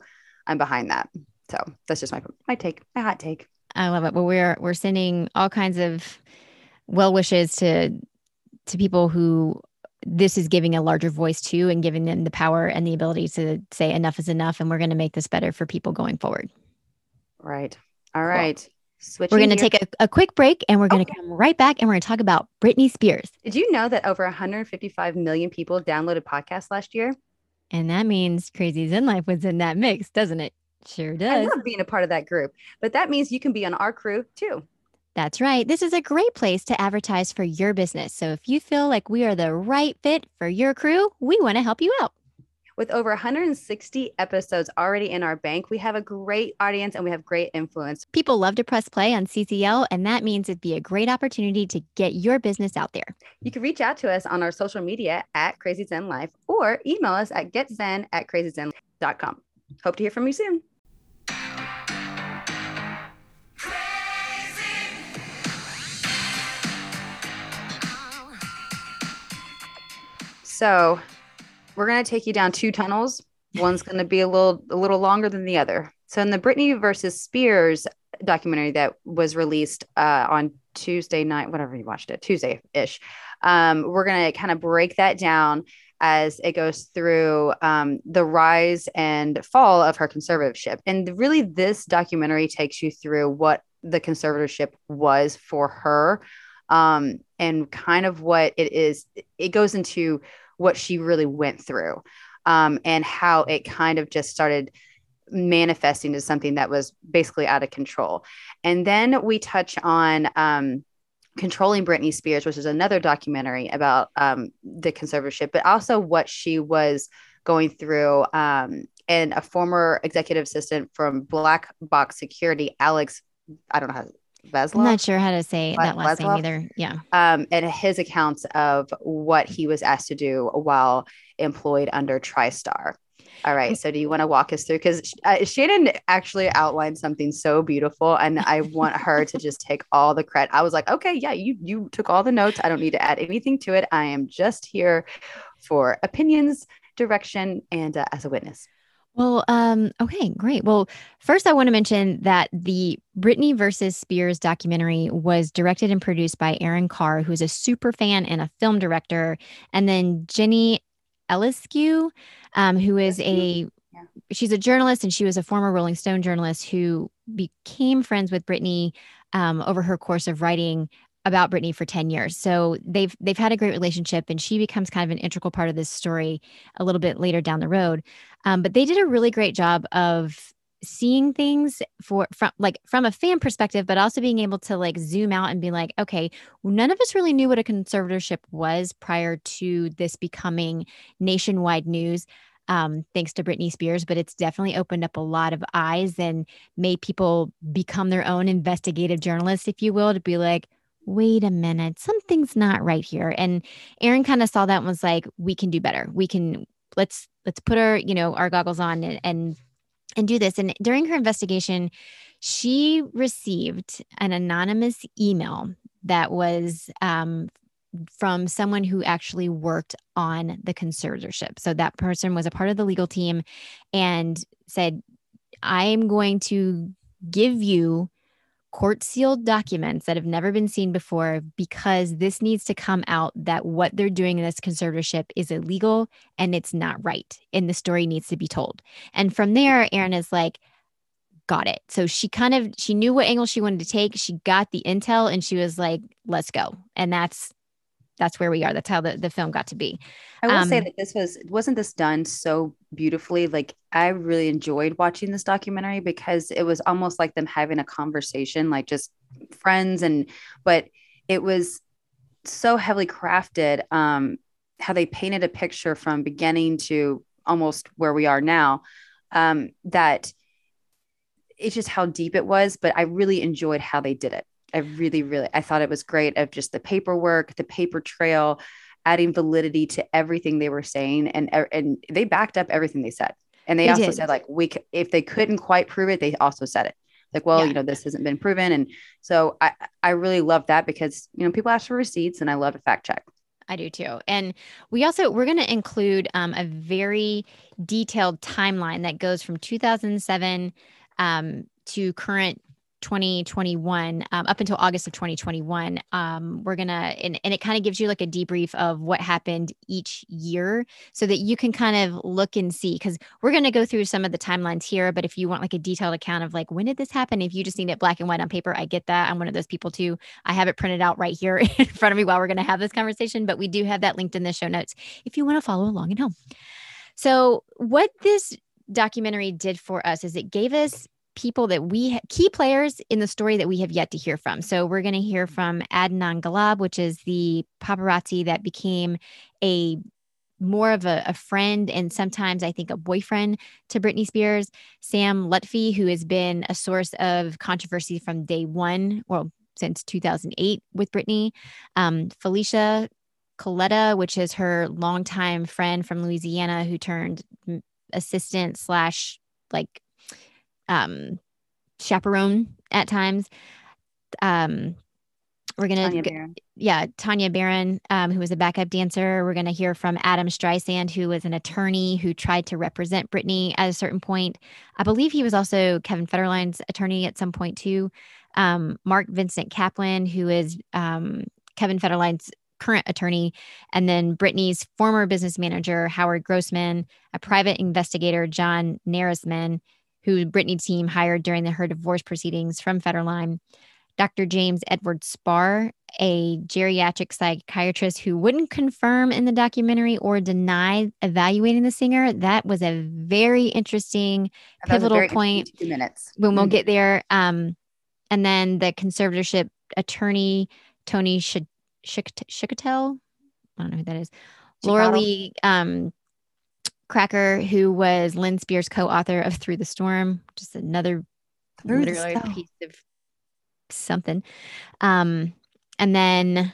I'm behind that. So that's just my my take, my hot take. I love it. Well, we're we're sending all kinds of well wishes to to people who this is giving a larger voice to and giving them the power and the ability to say enough is enough and we're going to make this better for people going forward right all right cool. Switching we're going to take a, a, quick break and we're going to okay. come right back and we're going to talk about Britney Spears. Did you know that over 155 million people downloaded podcasts last year? And that means Crazy Zen Life was in that mix, doesn't it? Sure does. I love being a part of that group, but that means you can be on our crew too. That's right. This is a great place to advertise for your business. So if you feel like we are the right fit for your crew, we want to help you out. With over 160 episodes already in our bank, we have a great audience and we have great influence. People love to press play on CCL, and that means it'd be a great opportunity to get your business out there. You can reach out to us on our social media at Crazy Zen Life or email us at getzen at crazyzen.com. Hope to hear from you soon. So we're going to take you down two tunnels. One's going to be a little a little longer than the other. So in the Britney versus Spears documentary that was released uh, on Tuesday night, whatever you watched it, Tuesday ish, um, we're going to kind of break that down as it goes through um, the rise and fall of her conservatorship. And really, this documentary takes you through what the conservatorship was for her um, and kind of what it is. It goes into what she really went through um, and how it kind of just started manifesting to something that was basically out of control. And then we touch on um, controlling Britney Spears, which is another documentary about um, the conservatorship, but also what she was going through. Um, and a former executive assistant from Black Box Security, Alex, I don't know how Vlasov? I'm not sure how to say that last name either. Yeah. Um, and his accounts of what he was asked to do while employed under TriStar. All right. So, do you want to walk us through? Because uh, Shannon actually outlined something so beautiful, and I want her to just take all the credit. I was like, okay, yeah, you you took all the notes. I don't need to add anything to it. I am just here for opinions, direction, and uh, as a witness. Well, um, okay, great. Well, first, I want to mention that the Britney versus Spears documentary was directed and produced by Erin Carr, who's a super fan and a film director, and then Jenny Eliscu, um, who is a yeah. she's a journalist and she was a former Rolling Stone journalist who became friends with Britney um, over her course of writing about Britney for 10 years. So they've they've had a great relationship and she becomes kind of an integral part of this story a little bit later down the road. Um, but they did a really great job of seeing things for from like from a fan perspective but also being able to like zoom out and be like okay none of us really knew what a conservatorship was prior to this becoming nationwide news um, thanks to Britney Spears, but it's definitely opened up a lot of eyes and made people become their own investigative journalists, if you will, to be like, wait a minute, something's not right here. And Erin kind of saw that and was like, we can do better. We can let's let's put our, you know, our goggles on and and and do this. And during her investigation, she received an anonymous email that was um, from someone who actually worked on the conservatorship. So that person was a part of the legal team and said, I'm going to give you court sealed documents that have never been seen before because this needs to come out that what they're doing in this conservatorship is illegal and it's not right. And the story needs to be told. And from there, Erin is like, got it. So she kind of she knew what angle she wanted to take. She got the intel and she was like, let's go. And that's that's where we are. That's how the, the film got to be. I will um, say that this was wasn't this done so beautifully. Like I really enjoyed watching this documentary because it was almost like them having a conversation, like just friends and but it was so heavily crafted. Um, how they painted a picture from beginning to almost where we are now. Um, that it's just how deep it was, but I really enjoyed how they did it. I really, really, I thought it was great of just the paperwork, the paper trail, adding validity to everything they were saying, and and they backed up everything they said. And they, they also did. said like we, if they couldn't quite prove it, they also said it like, well, yeah. you know, this hasn't been proven, and so I I really love that because you know people ask for receipts, and I love to fact check. I do too. And we also we're going to include um, a very detailed timeline that goes from 2007 um, to current 2021 um, up until August of 2021. Um, we're gonna and, and it kind of gives you like a debrief of what happened each year so that you can kind of look and see because we're gonna go through some of the timelines here. But if you want like a detailed account of like when did this happen, if you just need it black and white on paper, I get that. I'm one of those people too. I have it printed out right here in front of me while we're gonna have this conversation, but we do have that linked in the show notes if you want to follow along at home. So what this documentary did for us is it gave us people that we key players in the story that we have yet to hear from. So we're going to hear from Adnan Ghalib, which is the paparazzi that became a more of a, a, friend and sometimes I think a boyfriend to Britney Spears. Sam Lutfi, who has been a source of controversy from day one, well, since 2008 with Britney. Um, Felicia Culotta, which is her longtime friend from Louisiana who turned assistant slash like um, chaperone at times. Um, we're gonna, Tanya yeah, Tanya Barron, um, who was a backup dancer. We're gonna hear from Adam Streisand, who was an attorney who tried to represent Britney at a certain point. I believe he was also Kevin Federline's attorney at some point too. Um, Mark Vincent Kaplan, who is um, Kevin Federline's current attorney, and then Britney's former business manager, Howard Grossman, a private investigator, John Narisman, who Britney team hired during the her divorce proceedings from Federline, Dr. James Edward Spar, a geriatric psychiatrist who wouldn't confirm in the documentary or deny evaluating the singer. That was a very interesting, pivotal very point. Two minutes when we'll mm-hmm. get there. Um, and then the conservatorship attorney Tony Sh- Chicotel, I don't know who that is. Laura Lee um, Cracker, who was Lynne Spears' co-author of Through the Storm, just another Through literally piece of something. Um, and then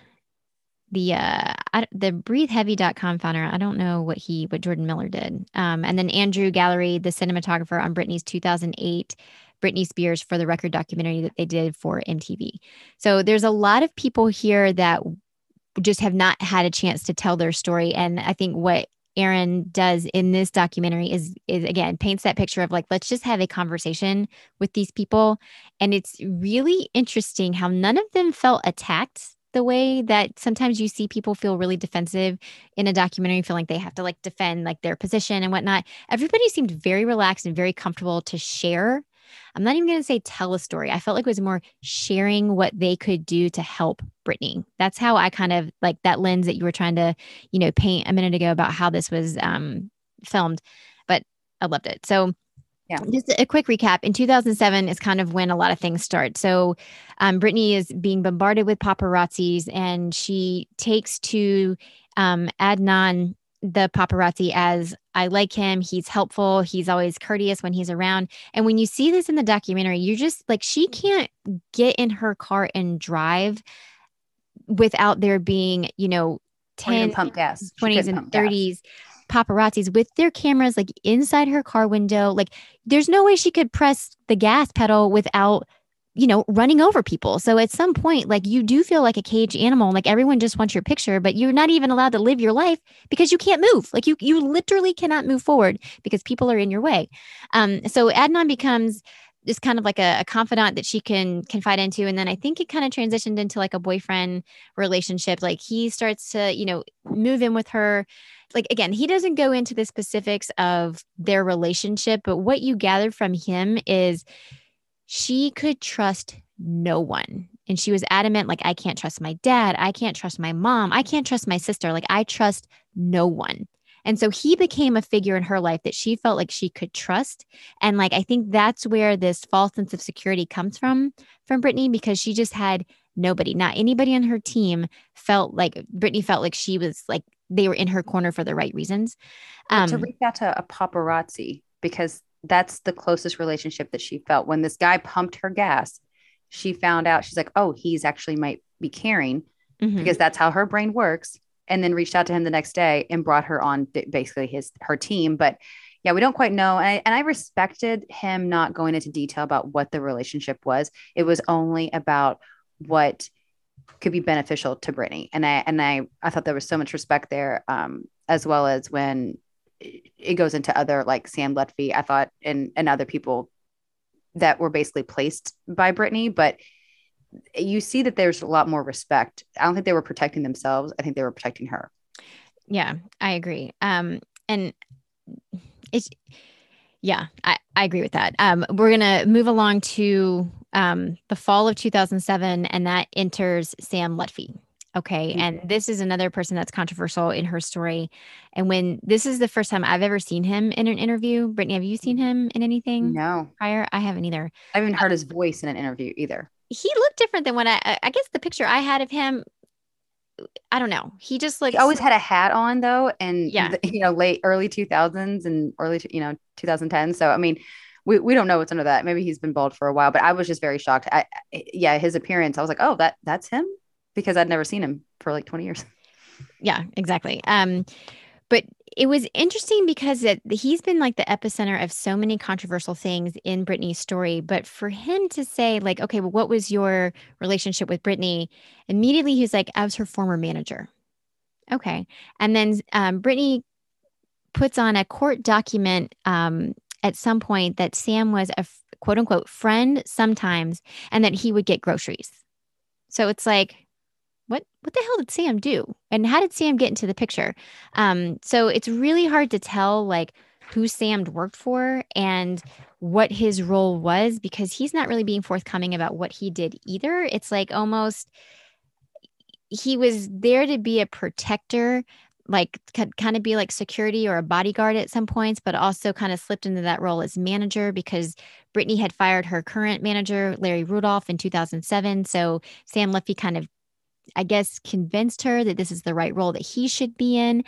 the uh I, the breatheheavy.com founder i don't know what he what jordan miller did. Um and then andrew gallery the cinematographer on britney's 2008 britney spears for the record documentary that they did for mtv so there's a lot of people here that just have not had a chance to tell their story. And i think what Erin does in this documentary is is again paints that picture of like let's just have a conversation with these people. And it's really interesting how none of them felt attacked the way that sometimes you see people feel really defensive in a documentary feel like they have to like defend like their position and whatnot. Everybody seemed very relaxed and very comfortable to share I'm not even going to say tell a story. I felt like it was more sharing what they could do to help Britney. That's how I kind of like that lens that you were trying to, you know, paint a minute ago about how this was um, filmed. But I loved it. So, yeah. Just a quick recap. In 2007 is kind of when a lot of things start. So, um, Britney is being bombarded with paparazzis, and she takes to um, Adnan the paparazzi as I like him. He's helpful. He's always courteous when he's around. And when you see this in the documentary, you're just like, she can't get in her car and drive without there being, you know, 10, pump gas. 20s and 30s paparazzis with their cameras like inside her car window. Like, there's no way she could press the gas pedal without you know, running over people. So at some point, like you do feel like a cage animal. Like everyone just wants your picture, but you're not even allowed to live your life because you can't move. Like you, you literally cannot move forward because people are in your way. Um, so Adnan becomes just kind of like a, a, confidant that she can confide into and then i think it kind of transitioned into like a boyfriend relationship like he starts to you know move in with her like again he doesn't go into the specifics of their relationship but what you gather from him is she could trust no one. And she was adamant, like, I can't trust my dad. I can't trust my mom. I can't trust my sister. Like, I trust no one. And so he became a figure in her life that she felt like she could trust. And like, I think that's where this false sense of security comes from, from Britney, because she just had nobody, not anybody on her team felt like Britney felt like she was like, they were in her corner for the right reasons. Um, to reach out to a paparazzi because that's the closest relationship that she felt. When this guy pumped her gas she found out she's like oh he's actually might be caring mm-hmm. because that's how her brain works and then reached out to him the next day and brought her on basically his her team. But yeah we don't quite know and I, and I respected him not going into detail about what the relationship was. It was only about what could be beneficial to Britney and I and I I thought there was so much respect there um as well as when it goes into other like Sam Lutfi, I thought, and and other people that were basically placed by Britney, but you see that there's a lot more respect. I don't think they were protecting themselves. I think they were protecting her. Yeah, I agree. Um, and it's yeah, I, I agree with that. Um, we're gonna move along to um the fall of 2007, and that enters Sam Lutfi. Okay. Mm-hmm. And this is another person that's controversial in her story. And when this is the first time I've ever seen him in an interview, Brittany, have you seen him in anything? No. Prior? I haven't either. I haven't heard his voice in an interview either. He looked different than when I, I guess the picture I had of him, I don't know. He just like always had a hat on though. And, yeah. The, you know, late, early 2000s and early, you know, 2010. So, I mean, we, we don't know what's under that. Maybe he's been bald for a while, but I was just very shocked. I, yeah, his appearance, I was like, oh, that that's him because I'd never seen him for like 20 years. Yeah, exactly. Um, but it was interesting because it, he's been like the epicenter of so many controversial things in Britney's story. But for him to say, like, okay, well, what was your relationship with Britney? Immediately, he's like, I was her former manager. Okay. And then um, Britney puts on a court document um, at some point that Sam was a quote unquote friend sometimes and that he would get groceries. So it's like, what what the hell did Sam do? And how did Sam get into the picture? Um, so it's really hard to tell like who Sam worked for and what his role was because he's not really being forthcoming about what he did either. It's like almost he was there to be a protector like could kind of be like security or a bodyguard at some points, but also kind of slipped into that role as manager because Britney had fired her current manager, Larry Rudolph, in 2007. So Sam Lutfi kind of, I guess, convinced her that this is the right role that he should be in.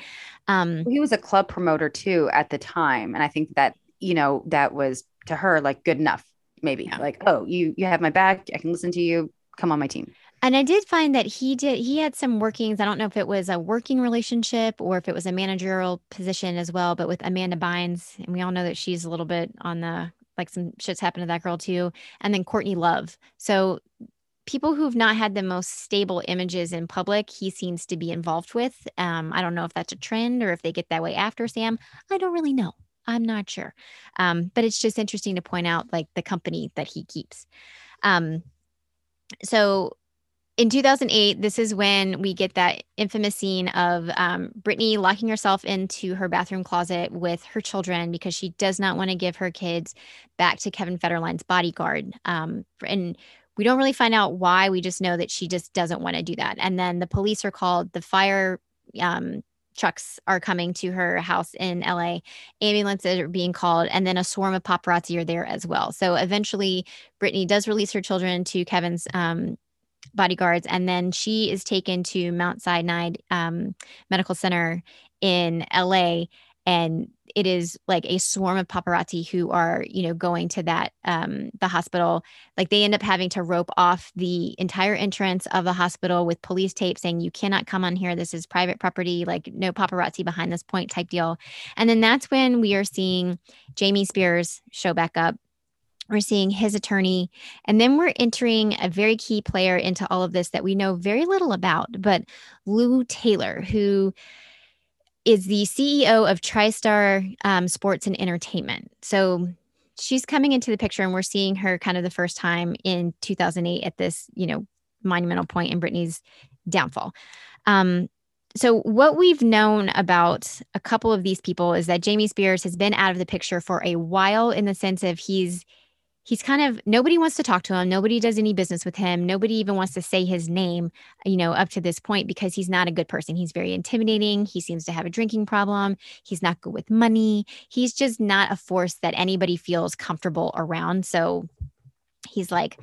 Um, he was a club promoter too at the time. And I think that, you know, that was to her like good enough, maybe yeah. like, oh, you you have my back. I can listen to you. Come on my team. And I did find that he did, he had some workings. I don't know if it was a working relationship or if it was a managerial position as well, but with Amanda Bynes. And we all know that she's a little bit on the, like some shit's happened to that girl too. And then Courtney Love. So people who've not had the most stable images in public, he seems to be involved with. Um, I don't know if that's a trend or if they get that way after Sam. I don't really know. I'm not sure. Um, but it's just interesting to point out like the company that he keeps. Um, so in 2008, this is when we get that infamous scene of um, Britney locking herself into her bathroom closet with her children because she does not want to give her kids back to Kevin Federline's bodyguard. Um, and we don't really find out why. We just know that she just doesn't want to do that. And then the police are called. The fire um, trucks are coming to her house in LA. Ambulances are being called, and then a swarm of paparazzi are there as well. So eventually, Britney does release her children to Kevin's um, bodyguards, and then she is taken to Mount Sinai um, Medical Center in LA, and it is like a swarm of paparazzi who are you know going to that um, the hospital. Like they end up having to rope off the entire entrance of the hospital with police tape saying you cannot come on here. This is private property. Like no paparazzi behind this point type deal. And then that's when we are seeing jamie spears show back up. We're seeing his attorney. And then we're entering a very key player into all of this that we know very little about, but Lou Taylor, who is the CEO of TriStar um, Sports and Entertainment. So she's coming into the picture, and we're seeing her kind of the first time in 2008 at this, you know, monumental point in Britney's downfall. Um, so, what we've known about a couple of these people is that Jamie Spears has been out of the picture for a while in the sense of he's he's kind of nobody wants to talk to him nobody does any business with him nobody even wants to say his name you know up to this point because he's not a good person he's very intimidating he seems to have a drinking problem he's not good with money he's just not a force that anybody feels comfortable around so he's like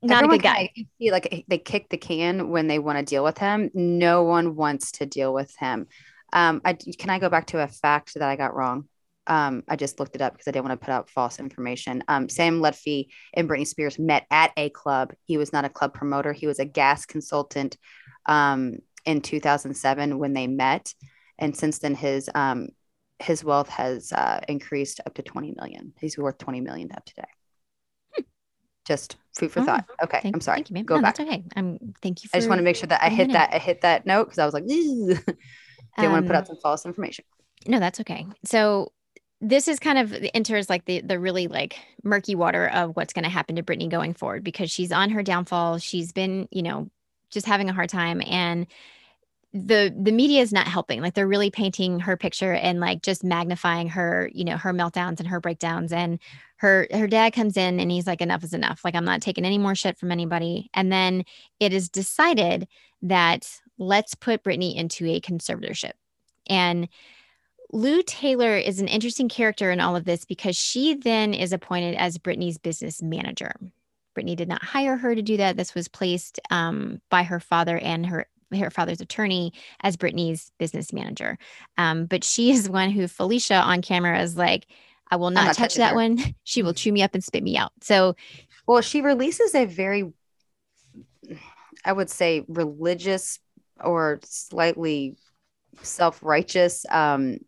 not Everyone a good guy. See, like they kick the can when they want to deal with him. No one wants to deal with him. Um, I can I go back to a fact that I got wrong? Um, I just looked it up because I didn't want to put out false information. Um, Sam Lutfi and Britney Spears met at a club. He was not a club promoter. He was a gas consultant um, in 2007 when they met, and since then his um, his wealth has uh, increased up to 20 million. He's worth 20 million up today. Hmm. Just food for oh, thought. Okay, thank, I'm sorry. Thank you, Go no, back. That's okay. I'm. Thank you. I just want to make sure that I hit that. I hit that note because I was like, didn't want to put out um, some false information. No, that's okay. So this is kind of enters like the the really like murky water of what's going to happen to Britney going forward because she's on her downfall. She's been, you know, just having a hard time and the the media is not helping. Like they're really painting her picture and like just magnifying her, you know, her meltdowns and her breakdowns and her her dad comes in and he's like enough is enough. Like I'm not taking any more shit from anybody. And then it is decided that let's put britney into a conservatorship. And Lou Taylor is an interesting character in all of this because she then is appointed as Britney's business manager. Britney did not hire her to do that. This was placed um, by her father and her her father's attorney as Britney's business manager. Um, but she is one who Felicia on camera is like, I will not, not touch that her. one. She will chew me up and spit me out. So, well, she releases a very, I would say, religious or slightly self righteous um,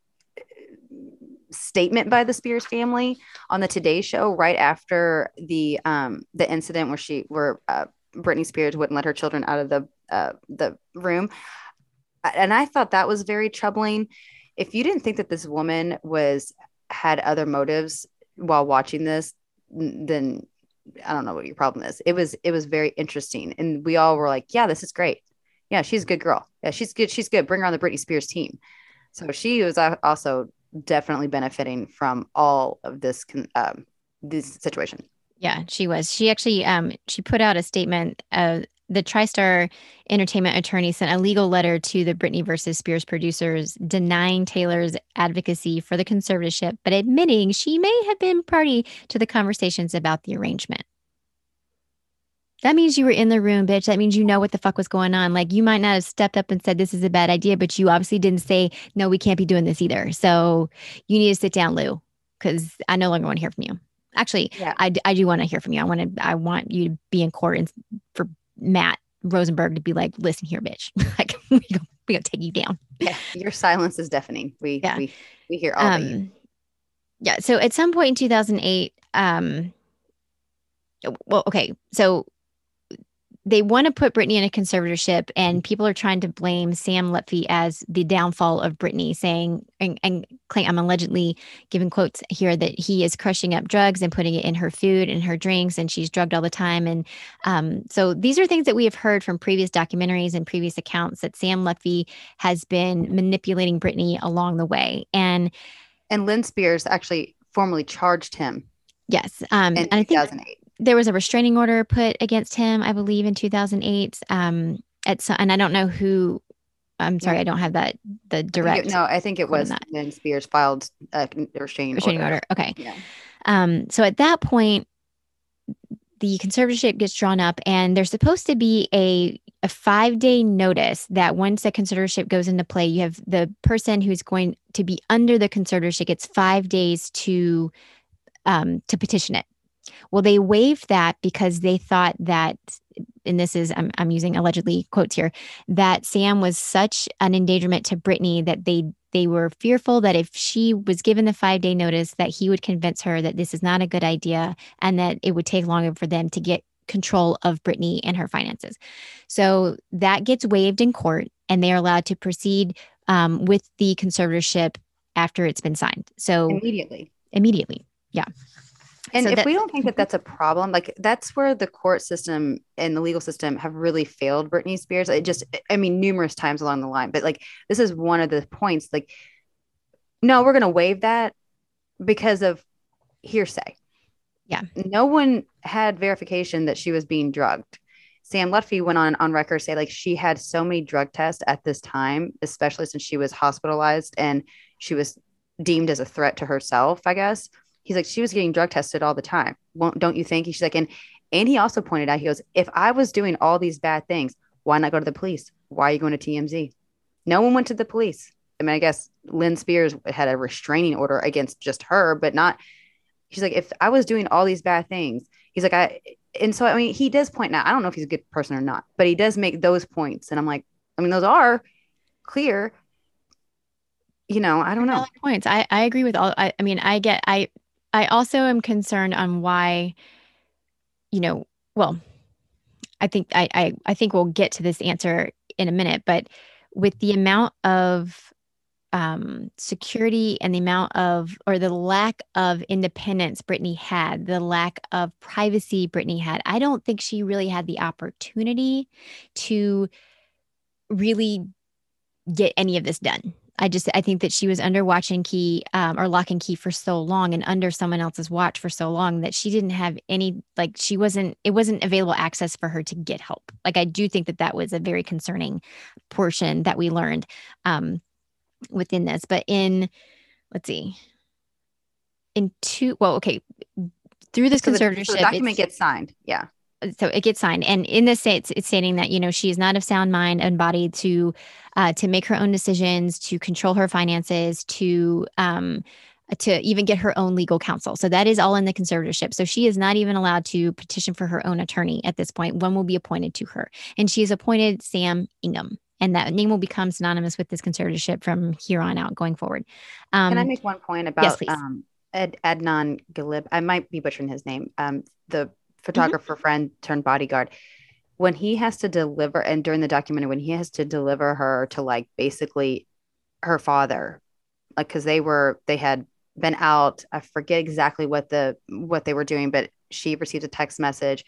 statement by the Spears family on the Today Show right after the um the incident where she where uh, Britney Spears wouldn't let her children out of the uh, the room, and I thought that was very troubling. If you didn't think that this woman was had other motives while watching this, then I don't know what your problem is. It was it was very interesting, and we all were like, "Yeah, this is great. Yeah, she's a good girl. Yeah, she's good. She's good. Bring her on the Britney Spears team." So she was also definitely benefiting from all of this um, this situation. Yeah, she was. She actually um she put out a statement uh the TriStar Entertainment attorney sent a legal letter to the Britney versus Spears producers denying Taylor's advocacy for the conservatorship, but admitting she may have been party to the conversations about the arrangement. That means you were in the room, bitch. That means you know what the fuck was going on. Like you might not have stepped up and said this is a bad idea, but you obviously didn't say, no, we can't be doing this either. So you need to sit down, Lou, because I no longer want to hear from you. Actually, yeah. I, I do want to hear from you. I want to I want you to be in court and for Matt Rosengart to be like, listen here, bitch. like we go, we gonna take you down. Yeah, your silence is deafening. We yeah. we we hear all um, of you. Yeah. So at some point in 2008, um, well, okay, so they want to put Britney in a conservatorship, and people are trying to blame Sam Lutfi as the downfall of Britney, saying and, and claim I'm allegedly giving quotes here that he is crushing up drugs and putting it in her food and her drinks, and she's drugged all the time. And um, so these are things that we have heard from previous documentaries and previous accounts that Sam Lutfi has been manipulating Britney along the way, and and Lynne Spears actually formally charged him. Yes, um, in 2008 there was a restraining order put against him, I believe, in 2008. Um, at some, and I don't know who. I'm sorry, I don't have that the direct. no, I think it was when Spears filed a restraining, restraining order. order. Okay. Yeah. Um, so at that point, the conservatorship gets drawn up, and there's supposed to be a a five day notice that once the conservatorship goes into play, you have the person who's going to be under the conservatorship gets five days to um, to petition it. Well, they waived that because they thought that, and this is, I'm, I'm using allegedly quotes here, that Sam was such an endangerment to Britney that they they were fearful that if she was given the five day notice that he would convince her that this is not a good idea and that it would take longer for them to get control of Britney and her finances. So that gets waived in court and they are allowed to proceed um, with the conservatorship after it's been signed. So immediately. Immediately. Yeah. And so if that, we don't think that mm-hmm. that's a problem, like that's where the court system and the legal system have really failed Britney Spears. It just, I mean, numerous times along the line, but like this is one of the points. Like, no, we're going to waive that because of hearsay. Yeah. No one had verification that she was being drugged. Sam Lutfi went on on record say like she had so many drug tests at this time, especially since she was hospitalized and she was deemed as a threat to herself, I guess he's like, she was getting drug tested all the time. Won't, don't you think? She's like, and, and he also pointed out, he goes, if I was doing all these bad things, why not go to the police? Why are you going to TMZ? No one went to the police. I mean, I guess Lynne Spears had a restraining order against just her, but not. She's like, if I was doing all these bad things, he's like, I, and so I mean, he does point out. I don't know if he's a good person or not, but he does make those points, and I'm like, I mean, those are clear. You know, I don't know points. I I agree with all. I, I mean, I get I I also am concerned on why, you know, well, I think I, I I think we'll get to this answer in a minute, but with the amount of um, security and the amount of or the lack of independence Britney had, the lack of privacy Britney had, I don't think she really had the opportunity to really get any of this done. I just I think that she was under watch and key um, or lock and key for so long and under someone else's watch for so long that she didn't have any like she wasn't it wasn't available access for her to get help. Like I do think that that was a very concerning portion that we learned um, within this. But in let's see, in two well okay through this so conservatorship, the, so the document gets signed. Yeah so it gets signed. And in this it's, it's stating that you know she is not of sound mind and body to uh, to make her own decisions to control her finances to um to even get her own legal counsel. So that is all in the conservatorship. So she is not even allowed to petition for her own attorney at this point. One will be appointed to her. And she is appointed sam ingham. And that name will become synonymous with this conservatorship from here on out going forward. Um, can i make one point about yes, um, Ed, Adnan Ghalib? I might be butchering his name. Um, the. Photographer mm-hmm. friend turned bodyguard when he has to deliver and during the documentary when he has to deliver her to like basically her father like because they were they had been out i forget exactly what the what they were doing but she receives a text message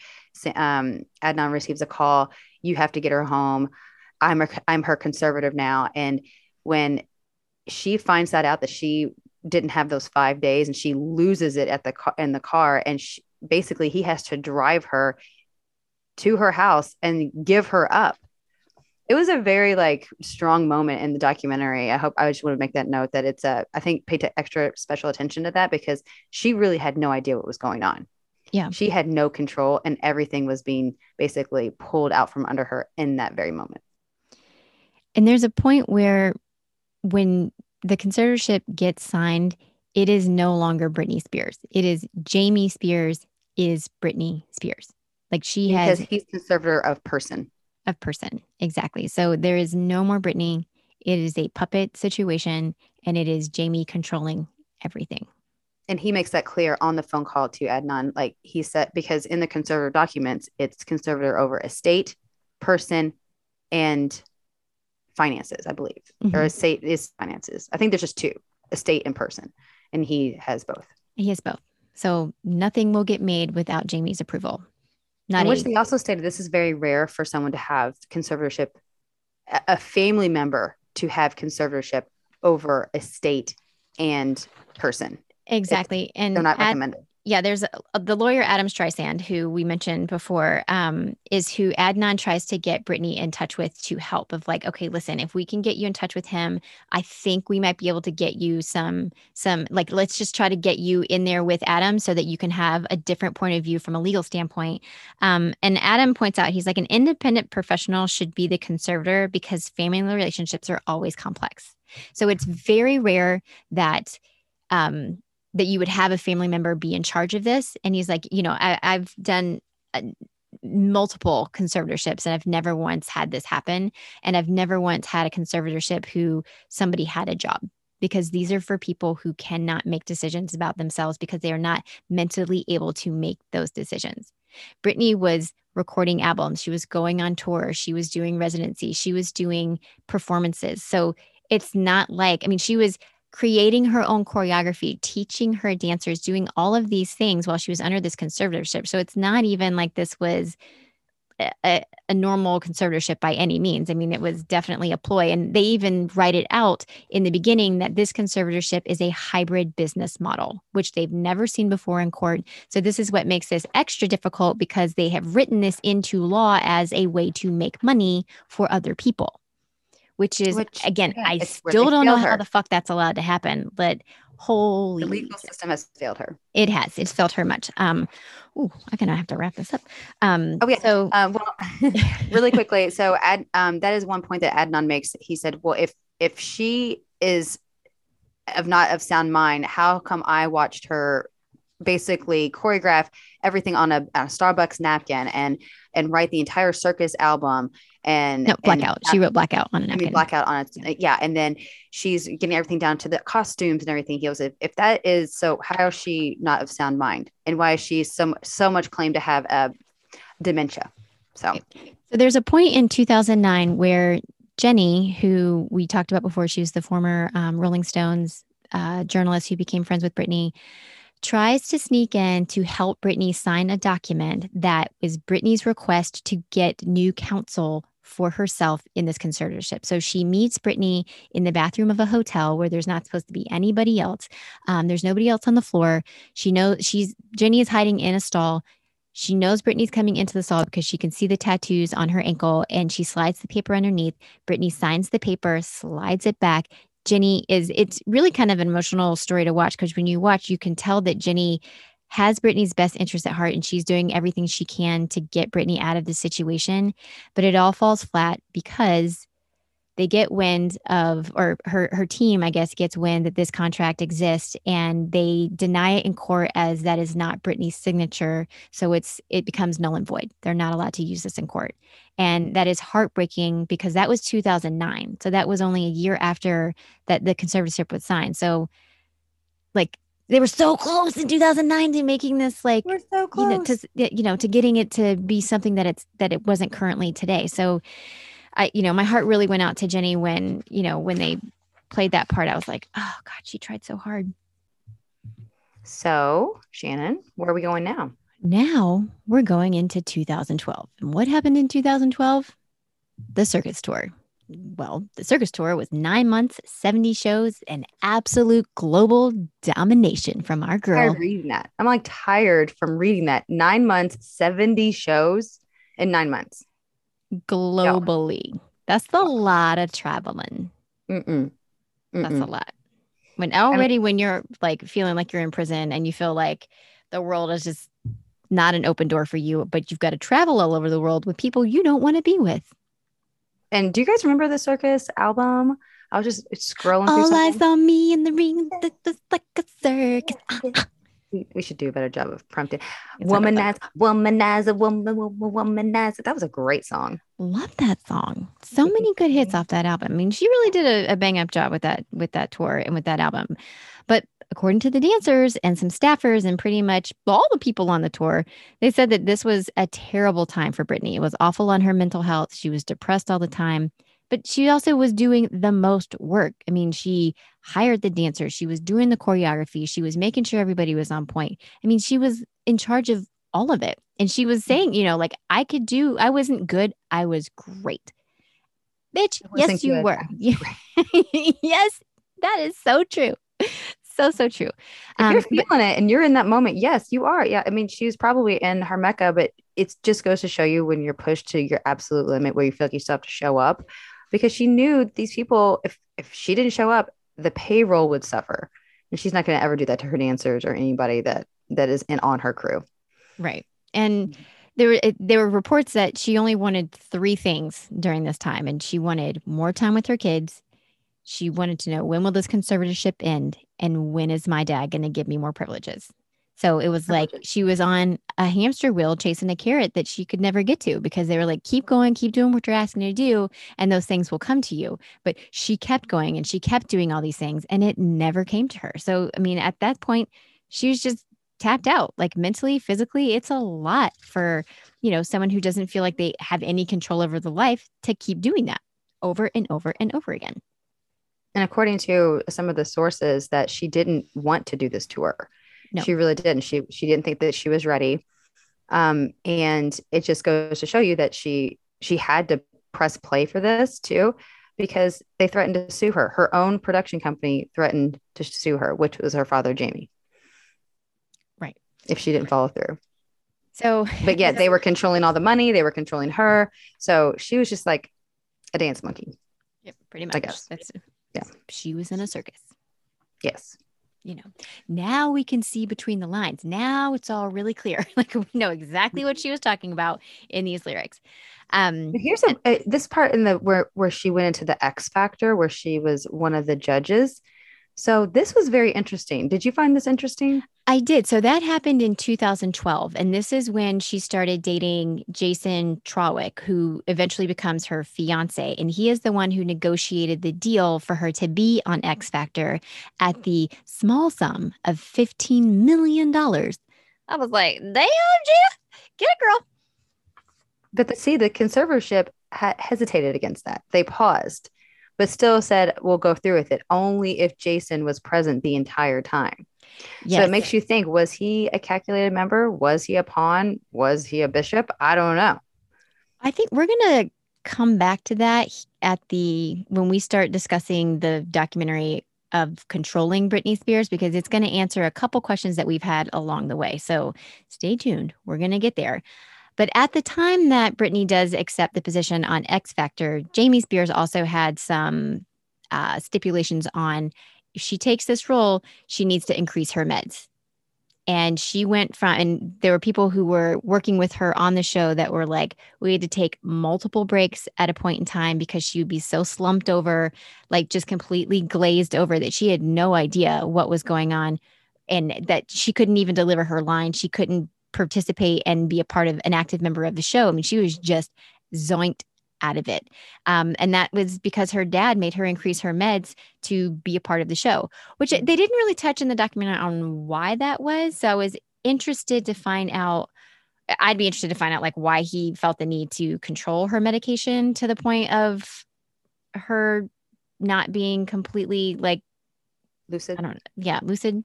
um adnan receives a call you have to get her home i'm a, i'm her conservative now and when she finds that out that she didn't have those five days and she loses it at the car in the car and she, basically he has to drive her to her house and give her up. It was a very like strong moment in the documentary. I hope I just want to make that note that it's a I think paid extra special attention to that because she really had no idea what was going on. Yeah. She had no control and everything was being basically pulled out from under her in that very moment. And there's a point where when the conservatorship gets signed, it is no longer Britney Spears. It is Jamie Spears is Britney Spears. Like she because has he's conservator of person. Of person. Exactly. So there is no more Britney. It is a puppet situation and it is Jamie controlling everything. And he makes that clear on the phone call to Adnan. Like he said, because in the conservator documents, it's conservator over estate, person, and finances, I believe. Mm-hmm. Or estate is finances. I think there's just two estate and person. And he has both. He has both. So nothing will get made without Jamie's approval. Not which they also stated this is very rare for someone to have conservatorship, a family member to have conservatorship over estate and person. Exactly. It's, and they're not at, recommended yeah, there's a, the lawyer Adam Streisand, who we mentioned before, um, is who Adnan tries to get Britney in touch with to help. Of like, okay, listen, if we can get you in touch with him, I think we might be able to get you some some like let's just try to get you in there with Adam so that you can have a different point of view from a legal standpoint. Um, and Adam points out he's like an independent professional should be the conservator because family relationships are always complex. So it's very rare that um, that you would have a family member be in charge of this. And he's like, you know, I, have done uh, multiple conservatorships and I've never once had this happen. And I've never once had a conservatorship who somebody had a job because these are for people who cannot make decisions about themselves because they are not mentally able to make those decisions. Britney was recording albums, she was going on tour, she was doing residency, she was doing performances. So it's not like, I mean, she was creating her own choreography, teaching her dancers, doing all of these things while she was under this conservatorship. So it's not even like this was a, a, normal conservatorship by any means. I mean, it was definitely a ploy. And they even write it out in the beginning that this conservatorship is a hybrid business model, which they've never seen before in court. So this is what makes this extra difficult because they have written this into law as a way to make money for other people which is which, again, yeah, I still don't know her. how the fuck that's allowed to happen, but holy the legal system has failed her. It has. It's failed her much. Um, ooh, I'm gonna have to wrap this up. Um, oh yeah. So, um, well, really quickly. So, Ad, um, that is one point that Adnan makes. He said, "Well, if if she is of not of sound mind, how come I watched her basically choreograph everything on a, a Starbucks napkin and and write the entire circus album and no blackout. And, she wrote blackout on it. I mean blackout on it. Yeah, and then she's getting everything down to the costumes and everything. He goes, if, if that is so, how is she not of sound mind, and why is she so so much claim to have a dementia? So, so there's a point in 2009 where Jenny, who we talked about before, she was the former um, Rolling Stones uh, journalist who became friends with Britney tries to sneak in to help Britney sign a document that is Britney's request to get new counsel for herself in this conservatorship. So she meets Britney in the bathroom of a hotel where there's not supposed to be anybody else. Um, there's nobody else on the floor. She knows she's Jenny is hiding in a stall. She knows Britney's coming into the stall because she can see the tattoos on her ankle and she slides the paper underneath. Britney signs the paper, slides it back. Jenny is, it's really kind of an emotional story to watch because when you watch, you can tell that Jenny has Britney's best interest at heart and she's doing everything she can to get Britney out of the situation. But it all falls flat because they get wind of or her her team i guess gets wind that this contract exists and they deny it in court as that is not britney's signature so it's it becomes null and void. They're not allowed to use this in court. And that is heartbreaking because that was 2009 so that was only a year after that the conservatorship was signed. So like they were so close in 2009 to making this like we're so close. you know to you know to getting it to be something that it's that it wasn't currently today. So i you know my heart really went out to jenny when you know when they played that part i was like oh god she tried so hard so shannon where are we going now now we're going into 2012 and what happened in 2012 the circus tour well, the circus tour was nine months, 70 shows, and absolute global domination from our girl. I'm reading that. I'm like tired from reading that. Nine months, 70 shows. in nine months. Globally. That's a lot of traveling. Mm-mm. That's a lot. When already when you're like feeling like you're in prison and you feel like the world is just not an open door for you, but you've got to travel all over the world with people you don't want to be with. And do you guys remember the Circus album? I was just scrolling through All eyes on me in the ring, th- like a circus. We, should do a better job of prompting. It's Womanize, womanizer, woman, woman, womanizer. That was a great song. Love that song. So many good hits off that album. I mean, she really did a, a bang up job with that with that tour and with that album. But according to the dancers and some staffers and pretty much all the people on the tour, they said that this was a terrible time for Britney. It was awful on her mental health. She was depressed all the time. But she also was doing the most work. I mean, she hired the dancers, she was doing the choreography, she was making sure everybody was on point. I mean, she was in charge of all of it. And she was saying, you know, like I could do, I wasn't good, I was great. Bitch, yes, you good, were. yes, that is so true. So, so true. Um, you're but- feeling it and you're in that moment, yes, you are. Yeah. I mean, she was probably in her Mecca, but it just goes to show you when you're pushed to your absolute limit where you feel like you still have to show up because she knew these people, if, if she didn't show up, the payroll would suffer. And she's not going to ever do that to her dancers or anybody that that is in on her crew. Right. And there were there were reports that she only wanted three things during this time and she wanted more time with her kids. She wanted to know when will this conservatorship end and when is my dad going to give me more privileges. So it was like she was on a hamster wheel chasing a carrot that she could never get to because they were like keep going, keep doing what you're asking to do and those things will come to you. But she kept going and she kept doing all these things and it never came to her. So I mean at that point she was just tapped out like mentally physically it's a lot for you know someone who doesn't feel like they have any control over the life to keep doing that over and over and over again And according to some of the sources, that she didn't want to do this tour. No. She really didn't. She she didn't think that she was ready. Um, and it just goes to show you that she she had to press play for this too, because they threatened to sue her. Her own production company threatened to sue her, which was her father, Jamie. Right. If she didn't follow through. so But yet they were controlling all the money, they were controlling her. So she was just like a dance monkey. Yep, pretty much I guess. that's Yeah. she was in a circus Yes. You know now we can see between the lines now it's all really clear like we know exactly what she was talking about in these lyrics um Here's a, uh, this part in the where where she went into the X Factor, where she was one of the judges. So this was very interesting. Did you find this interesting? I did. So that happened in 2012. And this is when she started dating Jason Trawick, who eventually becomes her fiance. And he is the one who negotiated the deal for her to be on X Factor at the small sum of $15 million. I was like, damn, Jeff, get it, girl. But the, see, the conservatorship ha- hesitated against that. They paused, but still said, "We'll go through with it only if Jason was present the entire time." So it makes you think: Was he a calculated member? Was he a pawn? Was he a bishop? I don't know. I think we're going to come back to that at the when we start discussing the documentary of controlling Britney Spears because it's going to answer a couple questions that we've had along the way. So stay tuned. We're going to get there. But at the time that Britney does accept the position on X Factor, Jamie Spears also had some uh, stipulations on if she takes this role, she needs to increase her meds. And she went from and there were people who were working with her on the show that were like we had to take multiple breaks at a point in time because she would be so slumped over like just completely glazed over that she had no idea what was going on and that she couldn't even deliver her line. She couldn't participate and be a part of an active member of the show. I mean she was just zoinked out of it um, and that was because her dad made her increase her meds to be a part of the show which they didn't really touch in the documentary on why that was. So I was interested to find out. I'd be interested to find out like why he felt the need to control her medication to the point of her not being completely like Lucid. I don't know. yeah lucid.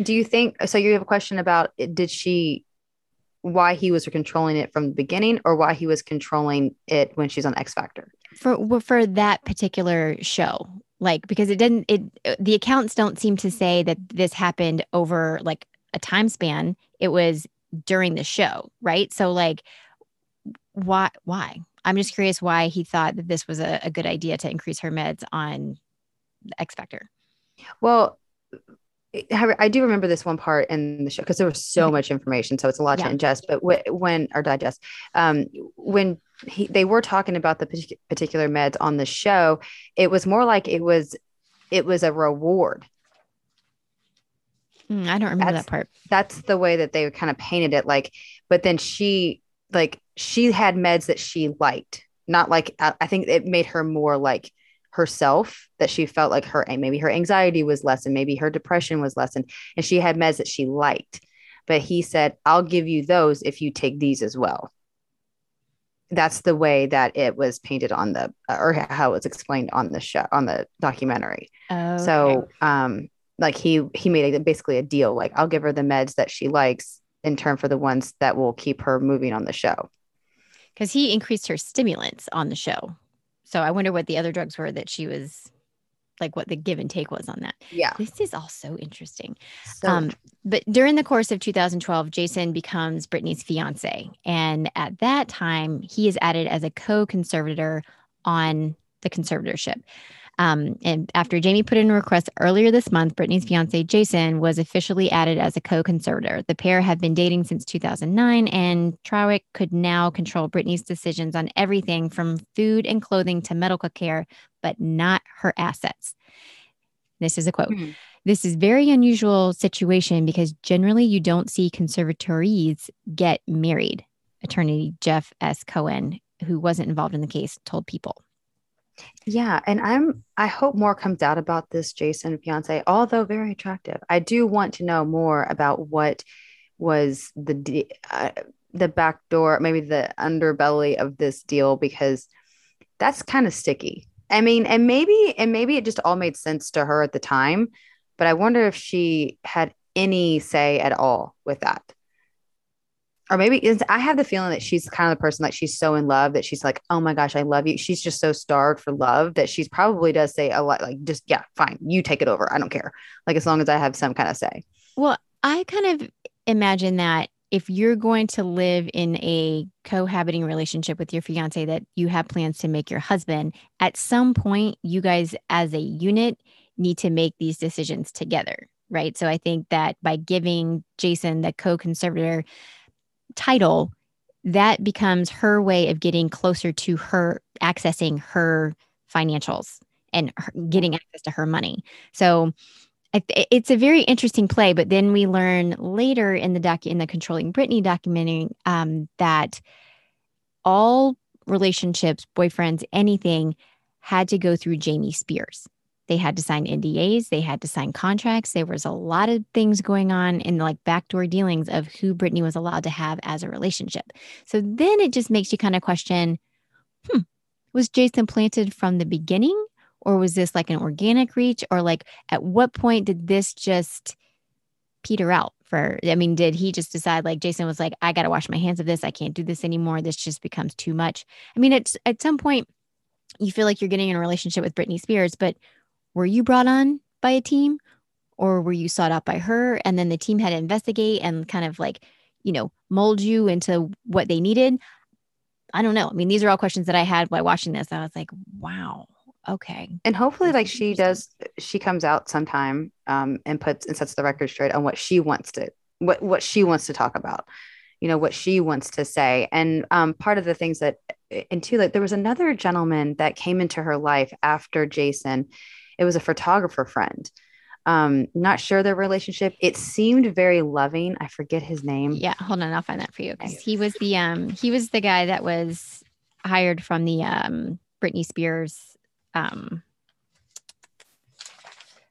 Do you think so? You have a question about did she why he was controlling it from the beginning or why he was controlling it when she's on X Factor? for for that particular show like because it didn't it the accounts don't seem to say that this happened over like a time span. It was during the show right? So like why why? I'm just curious why he thought that this was a, a good idea to increase her meds on x factor. Well I do remember this one part in the show because there was so much information, so it's a lot Yeah. to ingest. But wh- when or digest, um, when he, they were talking about the partic- particular meds on the show, it was more like it was it was a reward. Mm, i don't remember That's- that part That's the way that they kind of painted it. Like, but then she like she had meds that she liked, not like I, I think it made her more like herself that she felt like her maybe her anxiety was lessened maybe her depression was lessened and she had meds that she liked. But he said i'll give you those if you take these as well. That's the way that it was painted on the or how it was explained on the show on the documentary. Oh so um like he he made a, basically a deal like i'll give her the meds that she likes in turn for the ones that will keep her moving on the show. Because he increased her stimulants on the show so i wonder what the other drugs were that she was like what the give and take was on that yeah this is all so interesting so um, but during the course of 2012, Jason becomes Britney's fiance. And at that time, he is added as a co conservator on the conservatorship. Um, and after Jamie put in a request earlier this month, Britney's fiance, Jason, was officially added as a co conservator. The pair have been dating since 2009, and Trawick could now control Britney's decisions on everything from food and clothing to medical care, but not her assets. This is a quote. Hmm. This is very unusual situation because generally you don't see conservatories get married. Attorney Jeff S. Cohen, who wasn't involved in the case, told people. Yeah, and I'm I hope more comes out about this Jason fiance, although very attractive. I do want to know more about what was the uh, the back door, maybe the underbelly of this deal because that's kind of sticky. I mean, and maybe and maybe it just all made sense to her at the time, but I wonder if she had any say at all with that. Or maybe I have the feeling that she's kind of the person like she's so in love that she's like, oh my gosh, I love you. She's just so starved for love that she's probably does say a lot like just yeah, fine, you take it over. I don't care. Like as long as I have some kind of say. Well, I kind of imagine that if you're going to live in a cohabiting relationship with your fiance that you have plans to make your husband, at some point, you guys as a unit need to make these decisions together. Right. So I think that by giving Jason the co conservator title, that becomes her way of getting closer to her accessing her financials and her, getting access to her money. So it's a very interesting play, but then we learn later in the doc in the controlling Britney documentary um, that all relationships, boyfriends, anything had to go through Jamie Spears. They had to sign NDAs, they had to sign contracts. There was a lot of things going on in like backdoor dealings of who Britney was allowed to have as a relationship. So then it just makes you kind of question, hmm, was Jason planted from the beginning? Or was this like an organic reach? Or like at what point did this just peter out for I mean, did he just decide like Jason was like, I gotta wash my hands of this. I can't do this anymore. This just becomes too much. I mean, it's at some point you feel like you're getting in a relationship with Britney Spears, but were you brought on by a team or were you sought out by her? And then the team had to investigate and kind of like, you know, mold you into what they needed. I don't know. I mean, these are all questions that I had while watching this. I was like, wow, okay. And hopefully That's like she does she comes out sometime um and puts and sets the record straight on what she wants to what what she wants to talk about. You know, what she wants to say. And um part of the things that and too like there was another gentleman that came into her life after Jason. It was a photographer friend. Um, not sure their relationship. It seemed very loving. I forget his name. Yeah, hold on, I'll find that for you because he was the um he was the guy that was hired from the um Britney Spears um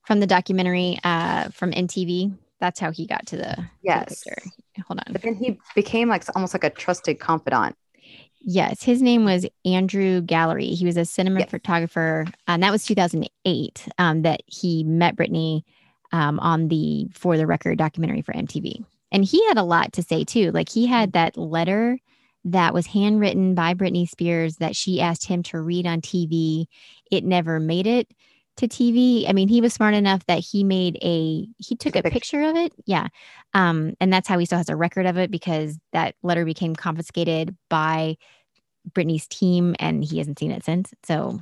from the documentary uh from MTV. That's how he got to the, to the Yes. Hold on. But then he became like almost like a trusted confidant. Yes, his name was Andrew Gallery. He was a cinema Yes. photographer, and that was 2008 um, that he met Britney um, on the For the Record documentary for MTV. And he had a lot to say too. Like he had that letter that was handwritten by Britney Spears that she asked him to read on TV. It never made it to TV. I mean, he was smart enough that he made a he took a a pic- picture of it. Yeah. Um, and that's how he still has a record of it because that letter became confiscated by Britney's team, and he hasn't seen it since. So,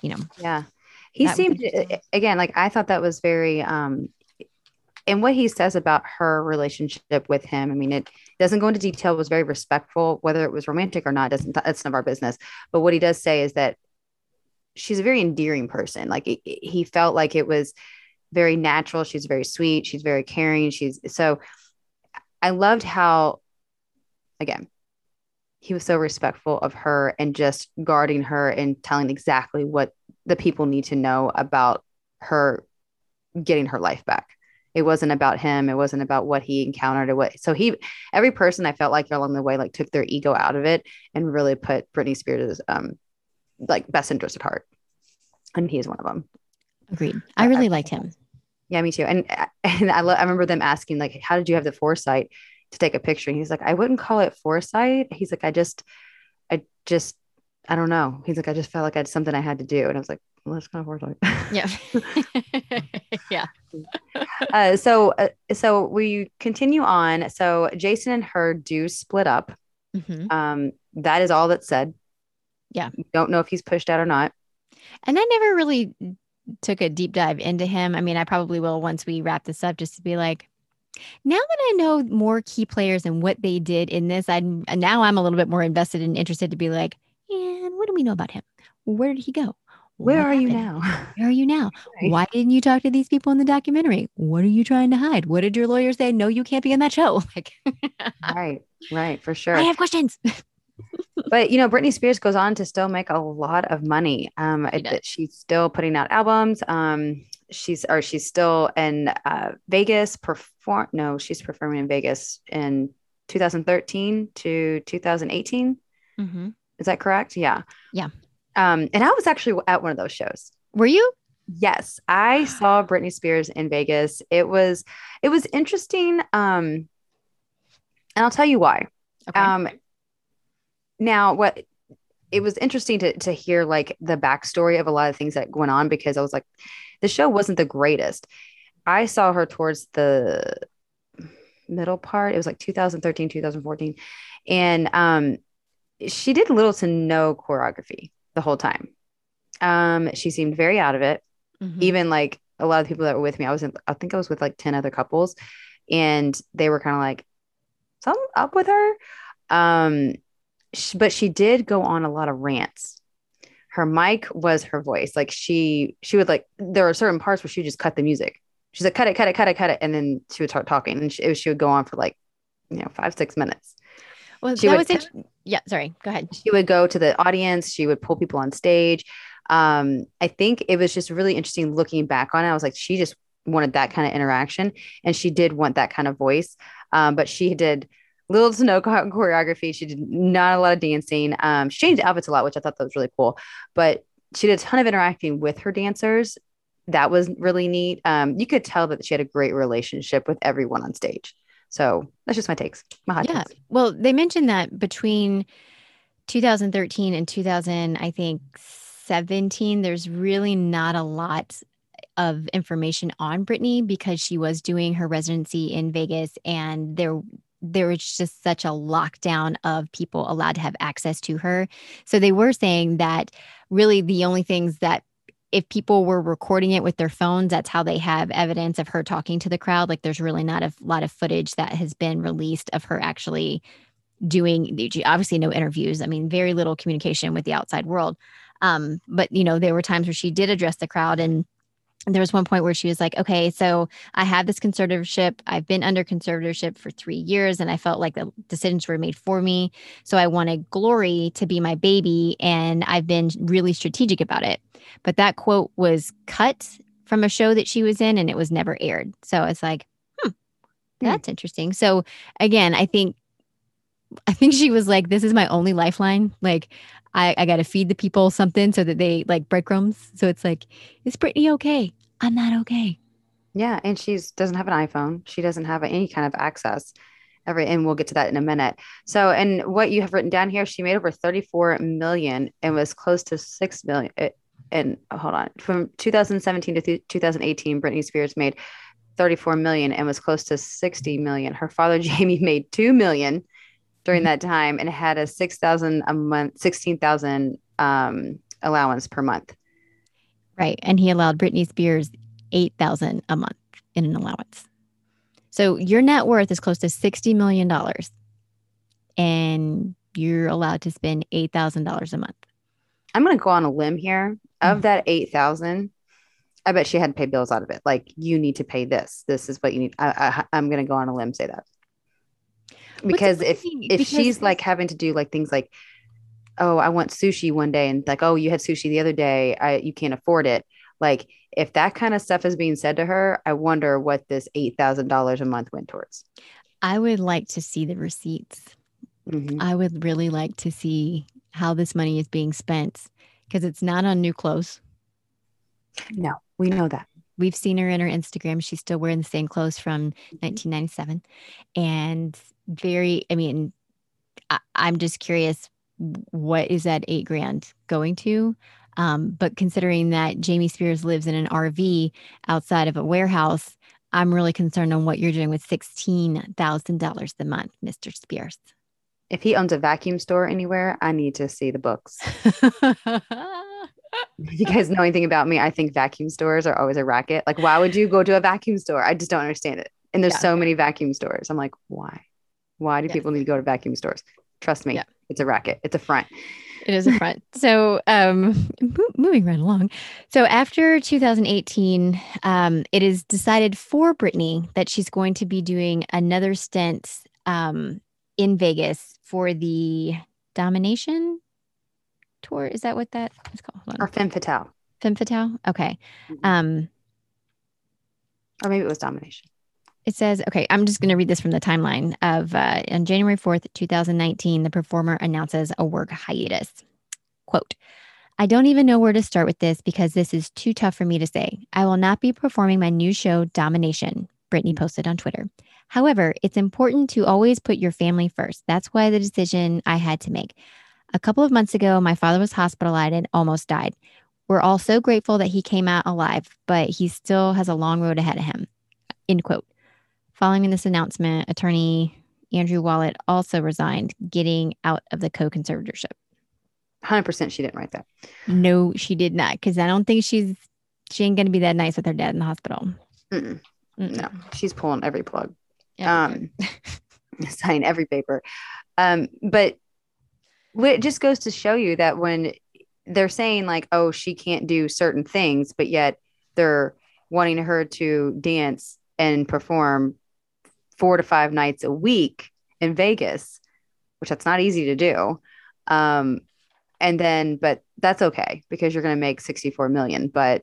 you know, yeah, he seemed again like I thought that was very um and what he says about her relationship with him. I mean, it doesn't go into detail. Was very respectful, whether it was romantic or not. Doesn't that's none of our business. But what he does say is that she's a very endearing person. Like it- it- he felt like it was very natural. She's very sweet. She's very caring. She's so. I loved how, again, he was so respectful of her and just guarding her and telling exactly what the people need to know about her getting her life back. It wasn't about him. It wasn't about what he encountered or what. So he, every person I felt like along the way, like took their ego out of it and really put Britney Spears' um, like best interest at heart. And he is one of them. agreed. I really liked him. Yeah, me too. And and I, lo- I remember them asking like, "How did you have the foresight to take a picture?" And he's like, "I wouldn't call it foresight." He's like, "I just, I just, I don't know." He's like, "I just felt like I had something I had to do," and I was like, "Well, that's kind of foresight." Yeah. yeah. uh, so, uh, so we continue on. So Jason and her do split up. Mhm. Um, that is all that's said. Yeah. Don't know if he's pushed out or not. And I never really took a deep dive into him. I mean, I probably will once we wrap this up, just to be like, now that I know more key players and what they did in this, I now I'm a little bit more invested and interested to be like, and what do we know about him? Where did he go? Where What are you now? Where are you now? Right. Why didn't you talk to these people in the documentary? What are you trying to hide? What did your lawyer say? No, you can't be in that show. Like, right, right, for sure. I have questions. but you know, Britney Spears goes on to still make a lot of money. Um, She she's still putting out albums. Um, she's or she's still in uh, Vegas. Perform? No, she's performing in Vegas in 2013 to 2018. Mhm. Is that correct? Yeah. Yeah. Um, and I was actually at one of those shows. Were you? Yes, I saw Britney Spears in Vegas. It was it was interesting. Um, and I'll tell you why. Okay. Um, now what it was interesting to to hear like the backstory of a lot of things that went on because I was like, the show wasn't the greatest. I saw her towards the middle part. It was like 2013, 2014. And um she did little to no choreography the whole time. Um, she seemed very out of it Mhm. even like a lot of people that were with me, I was in, I think I was with like 10 other couples and they were kind of like, something up with her. Um, but she did go on a lot of rants. Her mic was her voice. Like she, she would like, there are certain parts where she would just cut the music. She's like, cut it, cut it, cut it, cut it. And then she would start talking and she, she would go on for like, you know, five, six minutes. Well, she that would was yeah. Sorry. Go ahead. she would go to the audience she would pull people on stage um i think it was just really interesting looking back on it i was like she just wanted that kind of interaction and she did want that kind of voice um but she did little to no choreography. She did not a lot of dancing. Um she changed outfits a lot which i thought that was really cool. But she did a ton of interacting with her dancers. That was really neat. Um you could tell that she had a great relationship with everyone on stage. So that's just my takes my hot Yeah. takes. Well, they mentioned that between 2013 and 2000, I think 17, there's really not a lot of information on Britney because she was doing her residency in Vegas and there there was just such a lockdown of people allowed to have access to her. So they were saying that really the only things that if people were recording it with their phones, that's how they have evidence of her talking to the crowd. Like there's really not a lot of footage that has been released of her actually doing obviously no interviews. I mean, very little communication with the outside world. Um, but you know, there were times where she did address the crowd and there was one point where she was like, okay, so I have this conservatorship. I've been under conservatorship for three years and I felt like the decisions were made for me. So I wanted Glory to be my baby. And I've been really strategic about it. But that quote was cut from a show that she was in and it was never aired. So it's like, hmm, that's interesting. So again, I think I think she was like, this is my only lifeline. Like, I, I got to feed the people something so that they like breadcrumbs. So it's like, is Britney okay? I'm not okay. Yeah, and she's doesn't have an iPhone. She doesn't have any kind of access. Every and we'll get to that in a minute. So, and what you have written down here, she made over 34 million and was close to 6 million. eh, And hold on, from 2017 to th- 2018, Britney Spears made 34 million and was close to 60 million. Her father Jamie made 2 million during that time and had a 6,000 a month, 16,000 um, allowance per month. Right. And he allowed Britney Spears 8,000 a month in an allowance. So your net worth is close to $60 million and you're allowed to spend $8,000 a month. I'm going to go on a limb here. Of mm-hmm. that 8,000, I bet she had to pay bills out of it. Like you need to pay this. This is what you need. I, I, am going to go on a limb say that because if if because she's like having to do like things like, oh, I want sushi one day, and like, oh, you had sushi the other day, I you can't afford it. Like if that kind of stuff is being said to her, I wonder what this eight thousand dollars a month went towards. I would like to see the receipts. Mm-hmm. I would really like to see how this money is being spent because it's not on new clothes. No, we know that. We've seen her in her Instagram. She's still wearing the same clothes from 1997. Mm-hmm. And very, I mean, I, am just curious what is that eight grand going to? Um, but considering that Jamie Spears lives in an RV outside of a warehouse, I'm really concerned on what you're doing with $16,000 a month, Mr. Spears if he owns a vacuum store anywhere, I need to see the books. you guys know anything about me? I think vacuum stores are always a racket. Like, why would you go to a vacuum store? I just don't understand it. And there's yeah. so many vacuum stores. I'm like, why? Why do people need to go to vacuum stores? Trust me, yeah. It's a racket. It's a front. It is a front. so, um, moving right along. So, after 2018, um, it is decided for Britney that she's going to be doing another stint um, in Vegas for the domination tour. Is that what that is called? Or Femme Fatale. Femme Fatale? Okay. Mm-hmm. Um, or maybe it was domination. It says, okay, I'm just going to read this from the timeline of uh, on January 4th, 2019, the performer announces a work hiatus. Quote, I don't even know where to start with this because this is too tough for me to say. I will not be performing my new show, Domination, Britney posted on Twitter. However, it's important to always put your family first. That's why the decision I had to make. A couple of months ago, my father was hospitalized and almost died. We're all so grateful that he came out alive, but he still has a long road ahead of him. End quote. Following this announcement, attorney Andrew Wallet also resigned, getting out of the co conservatorship. 100% she didn't write that. No, she did not, because I don't think she's she ain't gonna be that nice with her dad in the hospital. Mm-mm. Mm-mm. No, she's pulling every plug um, sign every paper. Um, but it just goes to show you that when they're saying like, oh, she can't do certain things, but yet they're wanting her to dance and perform four to five nights a week in Vegas, which that's not easy to do. Um, and then, but that's okay because you're going to make 64 million. But,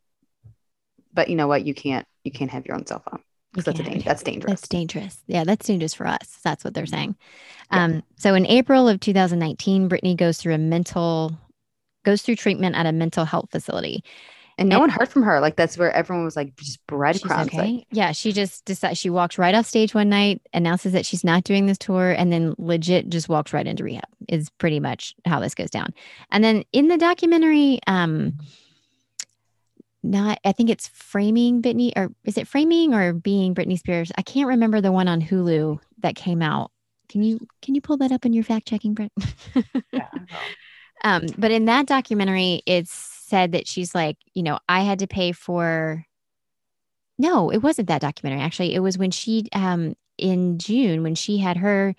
but you know what? You can't, you can't have your own cell phone that's, da- that's dangerous. That's dangerous. Yeah, that's dangerous for us. That's what they're saying. Yeah. Um, so in April of 2019, Britney goes through a mental, goes through treatment at a mental health facility. And no and, one heard from her. Like that's where everyone was like just breadcrumbs. Okay. Like, yeah, she just decided she walked right off stage one night, announces that she's not doing this tour, and then legit just walks right into rehab. Is pretty much how this goes down. And then in the documentary, um, not I think it's framing Britney or is it framing or being Britney Spears? I can't remember the one on Hulu that came out. Can you can you pull that up in your fact checking, Brett? yeah. um, but in that documentary, it's said that she's like, you know, I had to pay for no, it wasn't that documentary. Actually, it was when she um in June when she had her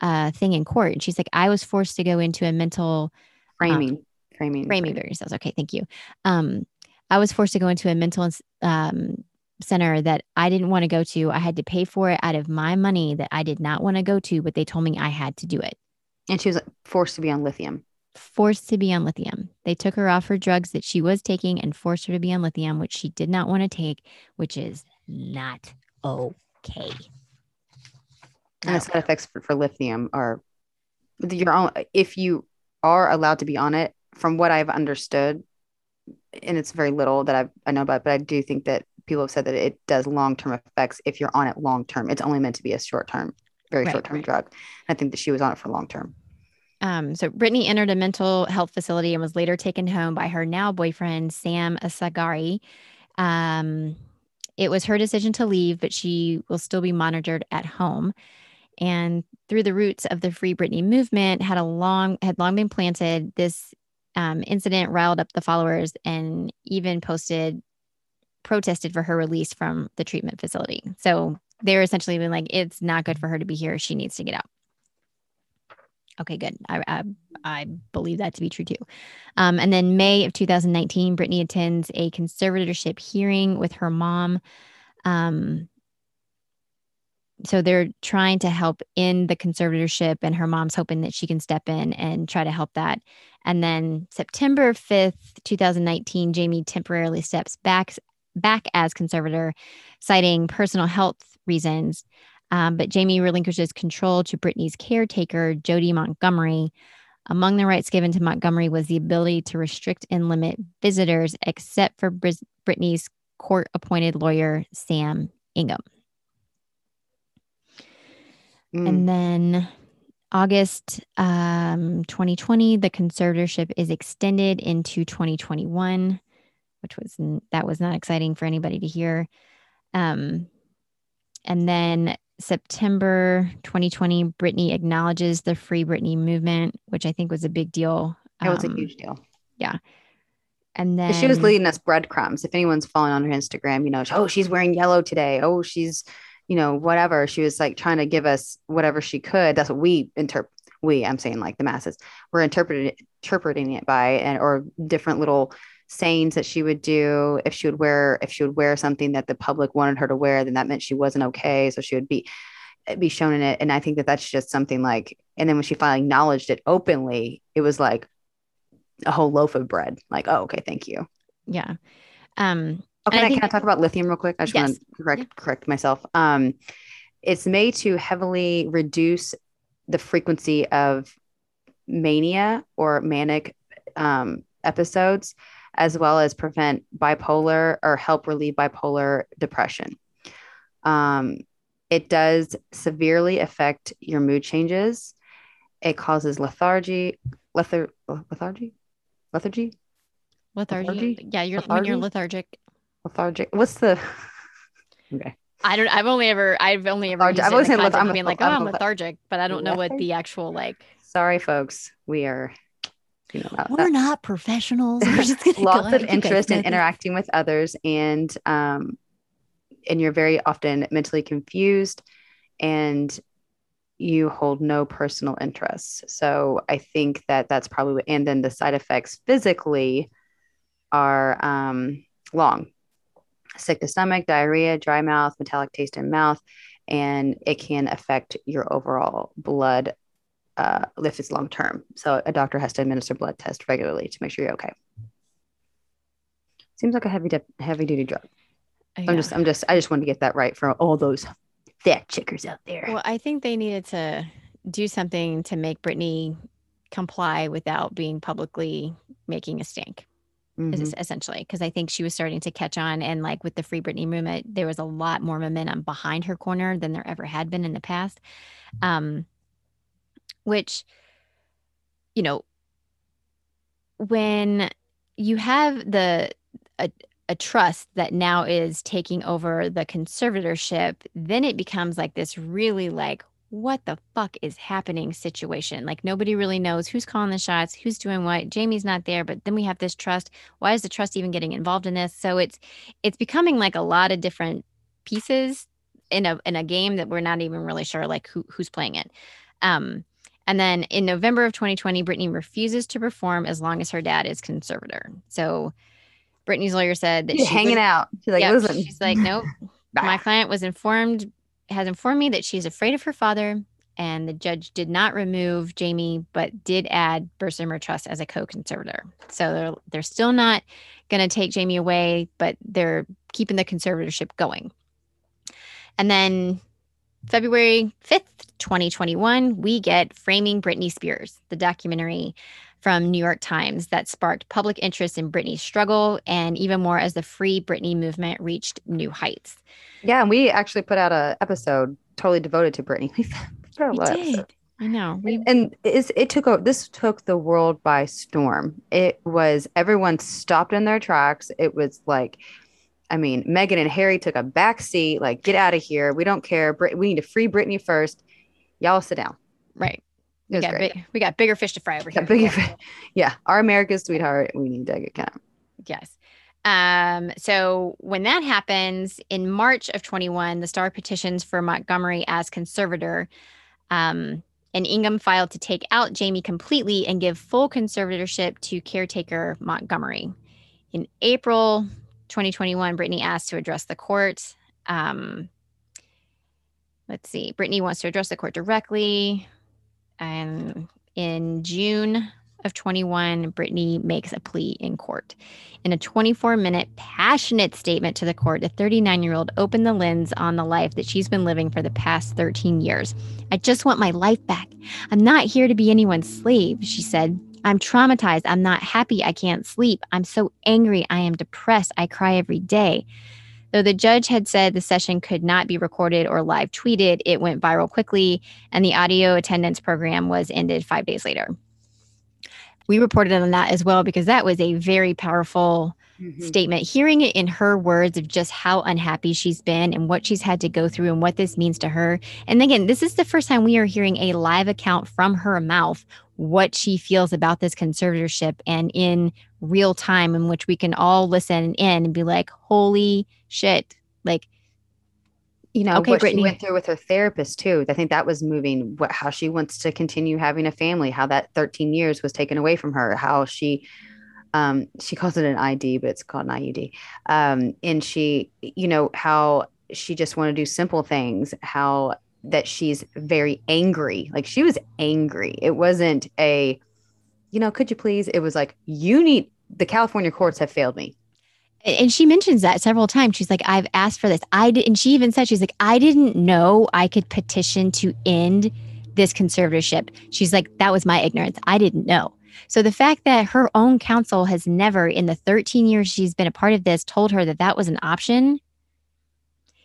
uh thing in court and she's like, I was forced to go into a mental framing. Um, framing framing framing yourselves okay thank you um I was forced to go into a mental um, center that I didn't want to go to. I had to pay for it out of my money that I did not want to go to, but they told me I had to do it. And she was forced to be on lithium. Forced to be on lithium. They took her off her drugs that she was taking and forced her to be on lithium, which she did not want to take, which is not okay. And the side effects for, for lithium are your own. If you are allowed to be on it, from what I've understood, and it's very little that I've, I know about, but I do think that people have said that it does long term effects if you're on it long term. It's only meant to be a short term, very right, short term right. drug. I think that she was on it for long term. Um, so Britney entered a mental health facility and was later taken home by her now boyfriend Sam Asghari. Um, it was her decision to leave, but she will still be monitored at home. and through the roots of the Free Britney movement, had a long had long been planted. This um, incident riled up the followers and even posted protested for her release from the treatment facility. So they're essentially been like, it's not good for her to be here. She needs to get out. Okay, good. I, I, I believe that to be true too. Um, and then May of 2019, Britney attends a conservatorship hearing with her mom. Um, so they're trying to help in the conservatorship, and her mom's hoping that she can step in and try to help that. And then September 5th, 2019, Jamie temporarily steps back back as conservator, citing personal health reasons. Um, but Jamie relinquishes control to Britney's caretaker, Jodi Montgomery. Among the rights given to Montgomery was the ability to restrict and limit visitors, except for Br- Britney's court appointed lawyer, Sam Ingham. Mm. And then August um, 2020, the conservatorship is extended into 2021, which was that was not exciting for anybody to hear. Um, and then September 2020, Britney acknowledges the Free Britney movement, which I think was a big deal. It was um, a huge deal. Yeah. And then she was leading us breadcrumbs. If anyone's following on her Instagram, you know, oh, she's wearing yellow today. Oh, she's you know, whatever. She was like trying to give us whatever she could. That's what we interpret. We, I'm saying like the masses, were interpreting it, interpreting it by and or different little sayings that she would do. If she would wear, if she would wear something that the public wanted her to wear, then that meant she wasn't okay. So she would be be shown in it. And I think that that's just something like. And then when she finally acknowledged it openly, it was like a whole loaf of bread. Like, oh, okay, thank you. Yeah. Um, Oh, can I, I can I talk about lithium real quick? I just yes. want to correct yeah. correct myself. Um, it's made to heavily reduce the frequency of mania or manic um, episodes, as well as prevent bipolar or help relieve bipolar depression. Um, it does severely affect your mood changes. It causes lethargy, lethar, lethargy, lethargy, lethargy. lethargy? Yeah, you're lethargy? when you're lethargic lethargic. What's the okay? I don't. I've only ever. I've only ever. I've always said I'm being like, oh, I'm lethargic, but I don't know what the actual like. Sorry, folks. We are. You know, We're that. not professionals. We're Lots of interest in interacting with others, and um, and you're very often mentally confused, and you hold no personal interests. So I think that that's probably, and then the side effects physically are um, long sick to stomach, diarrhea, dry mouth, metallic taste in mouth, and it can affect your overall blood uh, if it's long term. So a doctor has to administer blood test regularly to make sure you're okay. Seems like a heavy heavy duty drug. Yeah. I'm just I'm just I just wanted to get that right for all those fat chickers out there. Well, I think they needed to do something to make Britney comply without being publicly making a stink mm-hmm. essentially because I think she was starting to catch on and like with the Free Britney movement, there was a lot more momentum behind her corner than there ever had been in the past. Um, which, you know, when you have the a, a trust that now is taking over the conservatorship, then it becomes like this really like what the fuck is happening situation. Like nobody really knows who's calling the shots, who's doing what. Jamie's not there, but then we have this trust. Why is the trust even getting involved in this? So it's it's becoming like a lot of different pieces in a in a game that we're not even really sure like who who's playing it. Um and then in November of 2020, Britney refuses to perform as long as her dad is conservator. So Britney's lawyer said that she's hanging out. She's like, listen. She's like, nope. My client was informed has informed me that she's afraid of her father, and the judge did not remove Jamie, but did add Bessemer Trust as a co-conservator. So they're they're still not going to take Jamie away, but they're keeping the conservatorship going. And then February 5th, 2021, we get Framing Britney Spears, the documentary from New York Times that sparked public interest in Britney's struggle and even more as the Free Britney movement reached new heights. Yeah, and we actually put out an episode totally devoted to Britney. we did. I know. We... And it took a, this took the world by storm. It was everyone stopped in their tracks. It was like, I mean, Meghan and Harry took a back seat. Like, get out of here. We don't care. Brit- we need to free Britney first. Y'all sit down. Right. We got, big, we got bigger fish to fry over here. bigger Yeah, our America's sweetheart. We need to get kind of. Yes. Um, so when that happens in March of 21, the Star petitions for Montgomery as conservator. Um, and Ingham filed to take out Jamie completely and give full conservatorship to caretaker Montgomery. In April 2021, Britney asked to address the court. Um, let's see, Britney wants to address the court directly. And in June of 21, Britney makes a plea in court. In a 24 minute passionate statement to the court, the 39 year old opened the lens on the life that she's been living for the past 13 years. I just want my life back. I'm not here to be anyone's slave, she said. I'm traumatized. I'm not happy. I can't sleep. I'm so angry. I am depressed. I cry every day. Though the judge had said the session could not be recorded or live tweeted, it went viral quickly, and the audio attendance program was ended five days later. We reported on that as well because that was a very powerful mm-hmm. statement. Hearing it in her words of just how unhappy she's been and what she's had to go through and what this means to her. And again, this is the first time we are hearing a live account from her mouth what she feels about this conservatorship and in real time in which we can all listen in and be like, holy shit. Like, you know Okay, what Britney. she went through with her therapist too. I think that was moving. What how she wants to continue having a family. How that 13 years was taken away from her. How she, um, she calls it an ID, but it's called an IUD. Um, and she, you know, how she just want to do simple things. How that she's very angry. Like she was angry. It wasn't a, you know, could you please? It was like you need. The California courts have failed me. and she mentions that several times. She's like, I've asked for this. I did, and she even said, she's like, I didn't know I could petition to end this conservatorship. She's like, that was my ignorance. I didn't know. So the fact that her own counsel has never, in the 13 years she's been a part of this, told her that that was an option.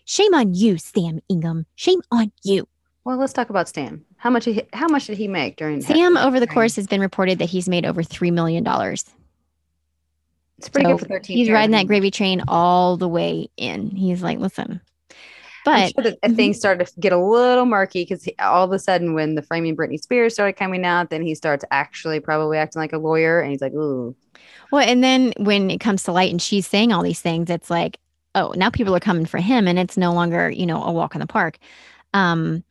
Shame on you, Sam Ingham. Shame on you. Well, let's talk about Sam. How much? He, how much did he make during? Sam, over the course, has been reported that he's made over $3 million. It's pretty So good for 13. He's years. riding that gravy train all the way in. He's like, listen. But sure Mhm. things started to get a little murky because all of a sudden, when the framing Britney Spears started coming out, then he starts actually probably acting like a lawyer, and he's like, "Ooh, Well, and then when it comes to light and she's saying all these things, it's like, oh, now people are coming for him and it's no longer, you know, a walk in the park. Um,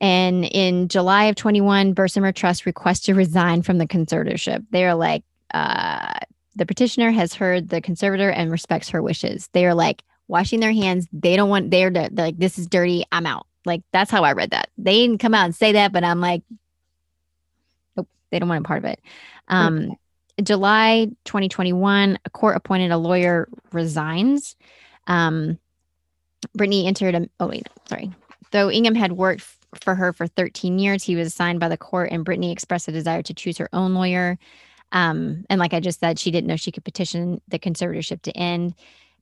and in July of 21, Bessemer Trust requests to resign from the conservatorship. They are like, uh, the petitioner has heard the conservator and respects her wishes. They are like washing their hands. They don't want, they're, they're like, this is dirty. I'm out. Like, that's how I read that. They didn't come out and say that, but I'm like, nope, they don't want a part of it. Um, July 2021, a court appointed a lawyer resigns. Um, Britney entered a, oh, wait, sorry. Though Ingham had worked for her for 13 years, he was assigned by the court, and Britney expressed a desire to choose her own lawyer. Um, and like I just said, she didn't know she could petition the conservatorship to end,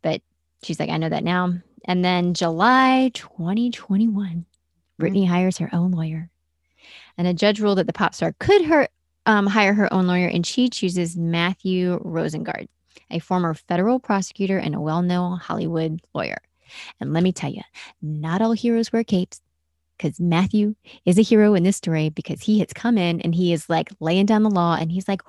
but she's like, I know that now. And then July 2021, Britney hires her own lawyer. And a judge ruled that the pop star could her, um, hire her own lawyer, and she chooses Matthew Rosengart, a former federal prosecutor and a well known Hollywood lawyer. And let me tell you, not all heroes wear capes because Matthew is a hero in this story because he has come in and he is like laying down the law and he's like,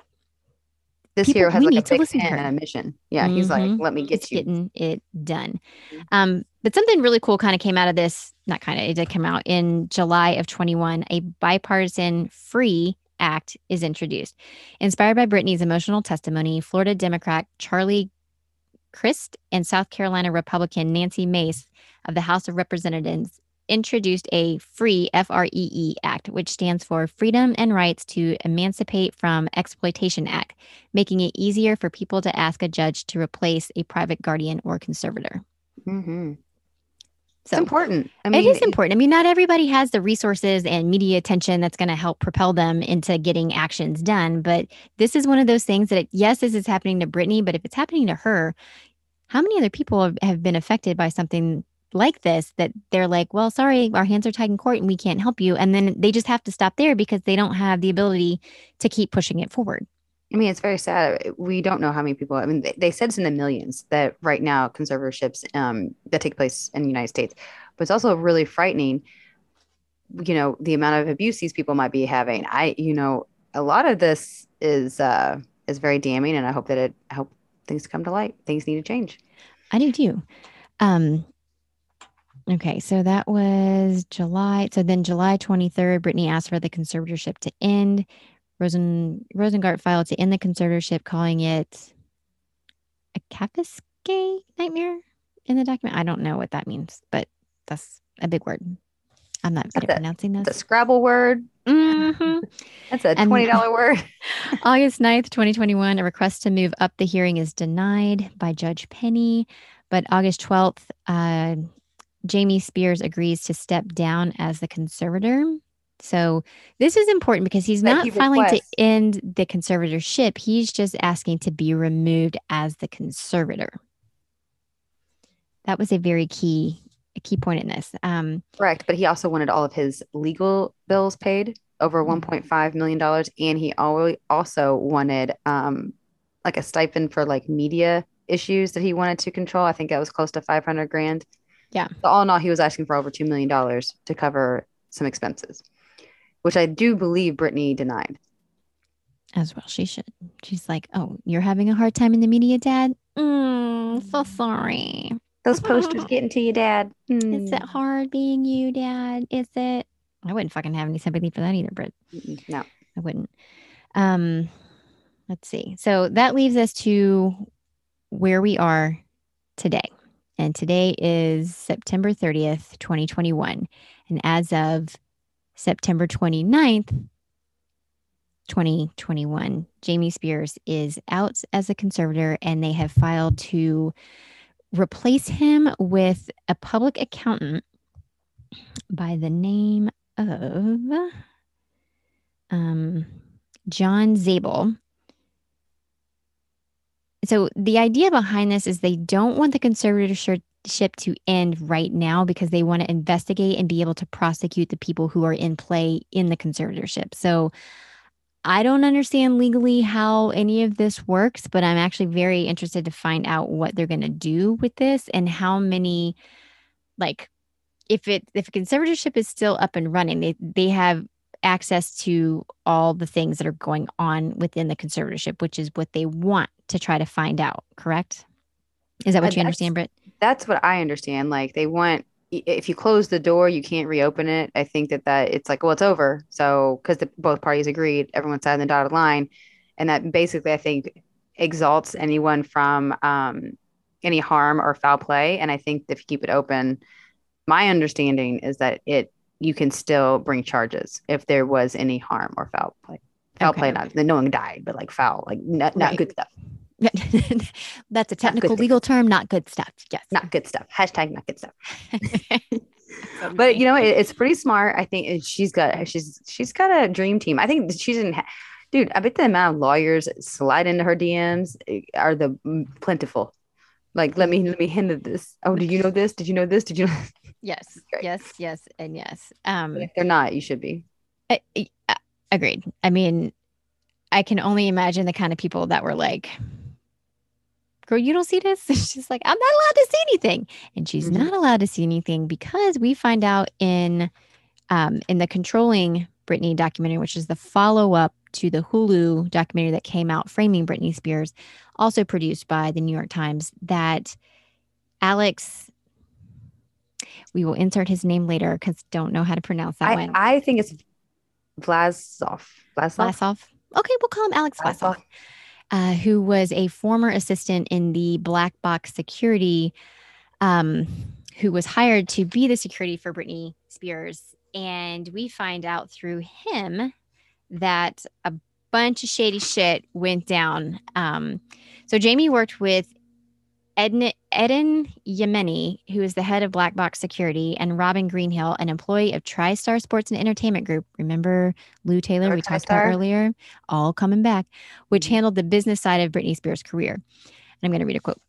this hero has like a big pen and a mission." Yeah, he's like, Mhm. "Let me get it's you." getting it done. Mhm. Um, but something really cool kind of came out of this. Not kind of, it did come out in July of 21. A bipartisan free act is introduced. Inspired by Britney's emotional testimony, Florida Democrat Charlie Crist and South Carolina Republican Nancy Mace of the House of Representatives introduced a free FREE Act, which stands for Freedom and Rights to Emancipate from Exploitation Act, making it easier for people to ask a judge to replace a private guardian or conservator. Mm-hmm. Mhm. It's So important. I mean, is important. I mean, not everybody has the resources and media attention that's going to help propel them into getting actions done. But this is one of those things that, it, yes, this is happening to Britney, but if it's happening to her, how many other people have, have been affected by something like this that they're like, well, sorry, our hands are tied in court and we can't help you. And then they just have to stop there because they don't have the ability to keep pushing it forward. I mean, it's very sad. We don't know how many people. I mean, they, they said it's in the millions that right now conservatorships um, that take place in the United States, but it's also really frightening you know, the amount of abuse these people might be having. I, you know, a lot of this is uh is very damning and I hope that it I hope things come to light. Things need to change. I do too. Um, okay, so that was July. So then July 23rd, Britney asked for the conservatorship to end. Rosen Rosengart filed to end the conservatorship, calling it a Kafkaesque nightmare in the document. I don't know what that means, but that's a big word. I'm not good at That's a- pronouncing The this. Scrabble word. Mhm. That's a twenty dollar word. August 9th, 2021, a request to move up the hearing is denied by Judge Penny. But August 12th, uh, Jamie Spears agrees to step down as the conservator. So this is important because he's That not he filing to end the conservatorship. He's just asking to be removed as the conservator. That was a very key, a key point in this. Um, Correct. But he also wanted all of his legal bills paid over Mhm. $1.5 million. And he always also wanted um, like a stipend for like media issues that he wanted to control. I think that was close to 500 grand. Yeah. So all in all, he was asking for over $2 million to cover some expenses, which I do believe Britney denied. as well, she should. She's like, "Oh, you're having a hard time in the media, Dad. Mm, so sorry. Those posters getting to you, Dad. Is Hmm. it hard being you, Dad? Is it? I wouldn't fucking have any sympathy for that either, Britt. No. I wouldn't. Um, let's see. So that leaves us to where we are today. And today is September 30th, 2021. And as of September 29th, 2021, Jamie Spears is out as a conservator and they have filed to replace him with a public accountant by the name of um, John Zabel. So the idea behind this is they don't want the conservatorship to end right now because they want to investigate and be able to prosecute the people who are in play in the conservatorship. So I don't understand legally how any of this works, but I'm actually very interested to find out what they're going to do with this and how many like if it if a conservatorship is still up and running, they they have access to all the things that are going on within the conservatorship, which is what they want to try to find out, correct? Is that Uh, what you understand, Britt? That's what I understand. Like they want, if you close the door, you can't reopen it. I think that that it's like, well, it's over. So because both parties agreed, everyone signed the dotted line, and that basically, I think, exalts anyone from um, any harm or foul play. And I think if you keep it open, my understanding is that it you can still bring charges if there was any harm or foul play. Foul Okay. play, not that no one died, but like foul, like not, not Right. good stuff. That's a technical legal term, not good stuff. Yes. Not good stuff. Hashtag not good stuff. but you know it, it's pretty smart i think she's got she's she's got a dream team i think she didn't dude i bet the amount of lawyers slide into her dms are the mm, plentiful like let me let me hint at this oh did you know this did you know this did you know yes, Great. yes, yes, and yes. Um, if they're not you should be I- I- agreed. I mean, I can only imagine the kind of people that were like, "Girl, you don't see this." She's like, "I'm not allowed to see anything," and she's Mhm. not allowed to see anything because we find out in um, in the controlling Britney documentary, which is the follow up to the Hulu documentary that came out, framing Britney Spears, also produced by the New York Times, that Alex. We will insert his name later because don't know how to pronounce that I, one. I think it's Vlasov Vlasov Vlasov. Okay, we'll call him Alex Vlasov, Vlasov. Uh, who was a former assistant in the black box security, um, who was hired to be the security for Britney Spears. And we find out through him that a bunch of shady shit went down. Um, so Jamie worked with Edna, Edan Yemini, who is the head of Black Box Security, and Robin Greenhill, an employee of TriStar Sports and Entertainment Group. Remember Lou Taylor, Remember we talked about earlier, all coming back, which Mhm. handled the business side of Britney Spears' career. And I'm going to read a quote.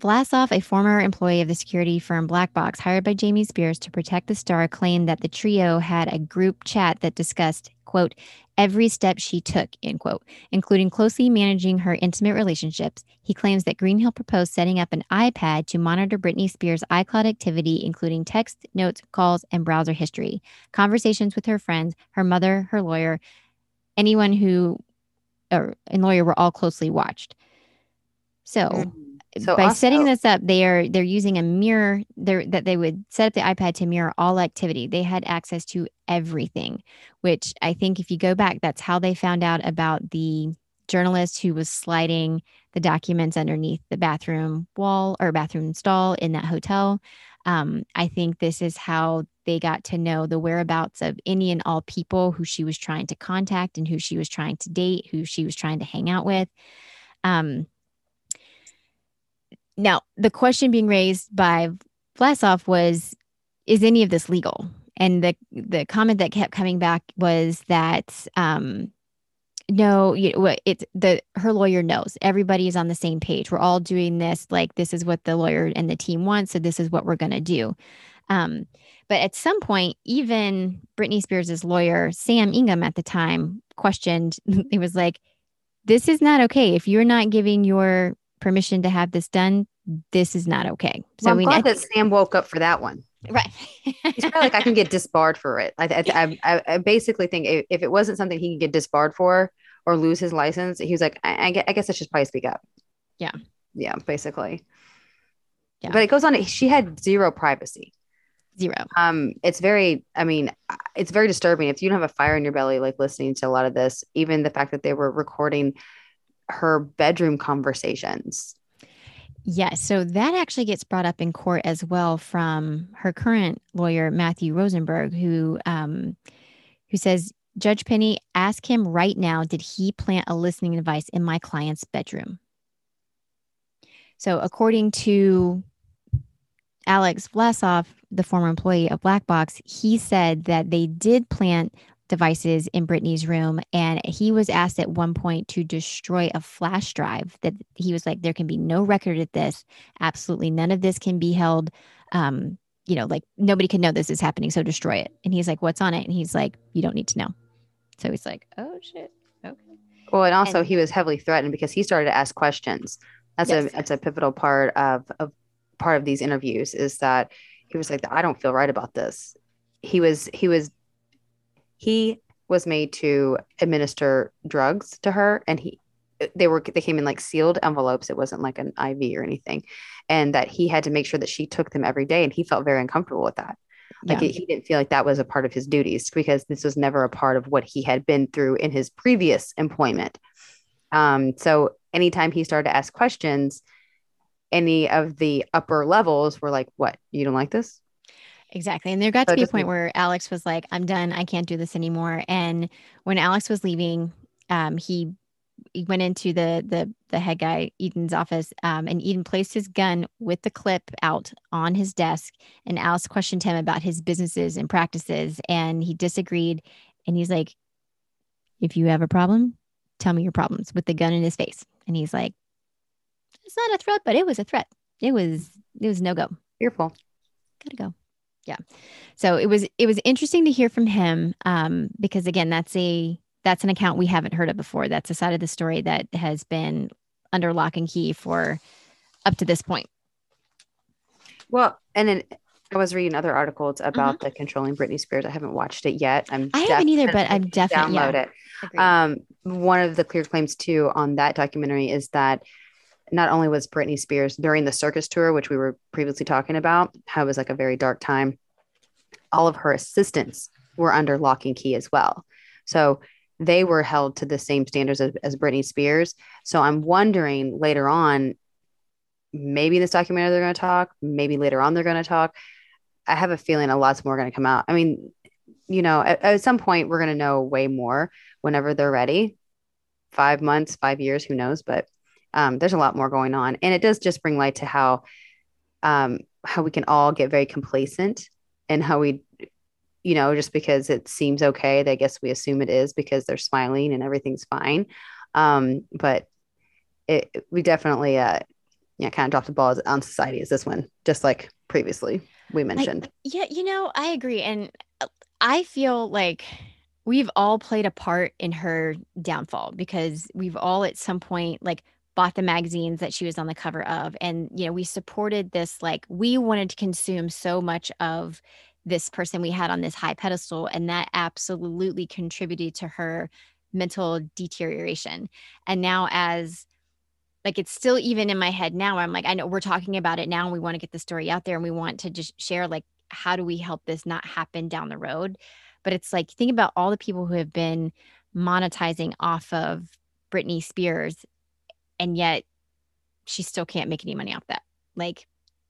Vlasov, a former employee of the security firm Black Box, hired by Jamie Spears to protect the star, claimed that the trio had a group chat that discussed, quote, every step she took, end quote, including closely managing her intimate relationships. He claims that Greenhill proposed setting up an iPad to monitor Britney Spears' iCloud activity, including text, notes, calls, and browser history, conversations with her friends, her mother, her lawyer, anyone who, or a lawyer were all closely watched. So, Mm-hmm. So by also- setting this up, they are they're using a mirror. They're, that they would set up the iPad to mirror all activity. They had access to everything, which I think if you go back, that's how they found out about the journalist who was sliding the documents underneath the bathroom wall or bathroom stall in that hotel. Um, I think this is how they got to know the whereabouts of any and all people who she was trying to contact and who she was trying to date, who she was trying to hang out with. Um, now, the question being raised by Vlasov was, is any of this legal? And the the comment that kept coming back was that um, no, you know, it's the her lawyer knows everybody is on the same page. We're all doing this like this is what the lawyer and the team wants, so this is what we're going to do. Um, but at some point, even Britney Spears' lawyer, Sam Ingham, at the time, questioned. It was like, "This is not okay. If you're not giving your permission to have this done, this is not okay." So I'm we glad that Sam woke up for that one. right. He's probably like, I can get disbarred for it. I, I, I, I basically think if, if it wasn't something he could get disbarred for or lose his license, he was like, I, I, guess I should probably speak up. Yeah. Yeah, basically. Yeah. But it goes on. She had zero privacy. Zero. Um, it's very. I mean, it's very disturbing if you don't have a fire in your belly, like listening to a lot of this. Even the fact that they were recording her bedroom conversations. Yes. So that actually gets brought up in court as well from her current lawyer, Matthew Rosengart, who um, who says, Judge Penny, ask him right now, did he plant a listening device in my client's bedroom? So according to Alex Vlasov, the former employee of Black Box, he said that they did plant devices in Britney's room. And he was asked at one point to destroy a flash drive that he was like, there can be no record of this. Absolutely none of this can be held. Um, you know, like nobody can know this is happening. So destroy it. And he's like, what's on it? And he's like, you don't need to know. So he's like, oh shit. Okay. Well, and also And- he was heavily threatened because he started to ask questions. That's Yes. a that's a pivotal part of of part of these interviews is that he was like, I don't feel right about this. He was he was he was made to administer drugs to her and he they were they came in like sealed envelopes. It wasn't like an IV or anything. And that he had to make sure that she took them every day and he felt very uncomfortable with that. Like Yeah. he he didn't feel like that was a part of his duties because this was never a part of what he had been through in his previous employment. Um, so anytime he started to ask questions, any of the upper levels were like, "What? You don't like this?" Exactly. And there got So to be a point where Alex was like, I'm done. I can't do this anymore. And when Alex was leaving, um, he, he went into the the the head guy Edan's office, um, and Edan placed his gun with the clip out on his desk. And Alex questioned him about his businesses and practices, and he disagreed. And he's like, "If you have a problem, tell me your problems." With the gun in his face, and he's like, "It's not a threat, but it was a threat. It was it was no go." Fearful. gotta go yeah so it was it was interesting to hear from him um because again that's a that's an account we haven't heard of before that's a side of the story that has been under lock and key for up to this point Well, and then I was reading other articles about the controlling Britney Spears. I haven't watched it yet. I'm i haven't either but i'm definitely download yeah, it. agreed. Um, one of the clear claims too on that documentary is that not only was Britney Spears during the circus tour, which we were previously talking about, how it was like a very dark time, all of her assistants were under lock and key as well. So they were held to the same standards as, as Britney Spears. So I'm wondering later on, maybe in this documentary they're going to talk, maybe later on they're going to talk. I have a feeling a lot's more going to come out. I mean, you know, at, at some point we're going to know way more whenever they're ready. Five months, five years, who knows? But um, there's a lot more going on, and it does just bring light to how um, how we can all get very complacent and how we, you know, just because it seems okay, I guess we assume it is because they're smiling and everything's fine. Um, but it, we definitely, uh, yeah, kind of dropped the ball on society as this one, just like previously we mentioned. yeah you know i agree and uh, i feel like we've all played a part in her downfall because we've all at some point like bought the magazines that she was on the cover of and you know we supported this like we wanted to consume so much of this person we had on this high pedestal and that absolutely contributed to her mental deterioration. And now as like it's still even in my head now i'm like i know we're talking about it now and we want to get the story out there and we want to just share like how do we help this not happen down the road? But it's like think about all the people who have been monetizing off of Britney Spears and yet she still can't make any money off that like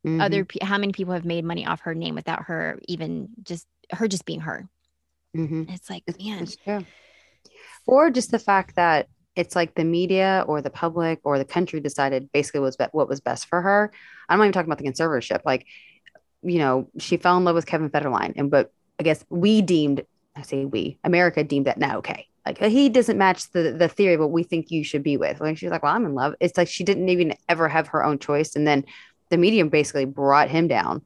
mm-hmm. other how many people have made money off her name without her even just her just being her mm-hmm. it's like man it's true. or just the fact that it's like the media or the public or the country decided basically was be- what was best for her i'm not even talking about the conservatorship like you know she fell in love with kevin federline and but i guess we deemed i say we america deemed that now okay like he doesn't match the the theory of what we think you should be with. Like she's like, well, I'm in love. It's like she didn't even ever have her own choice, and then the medium basically brought him down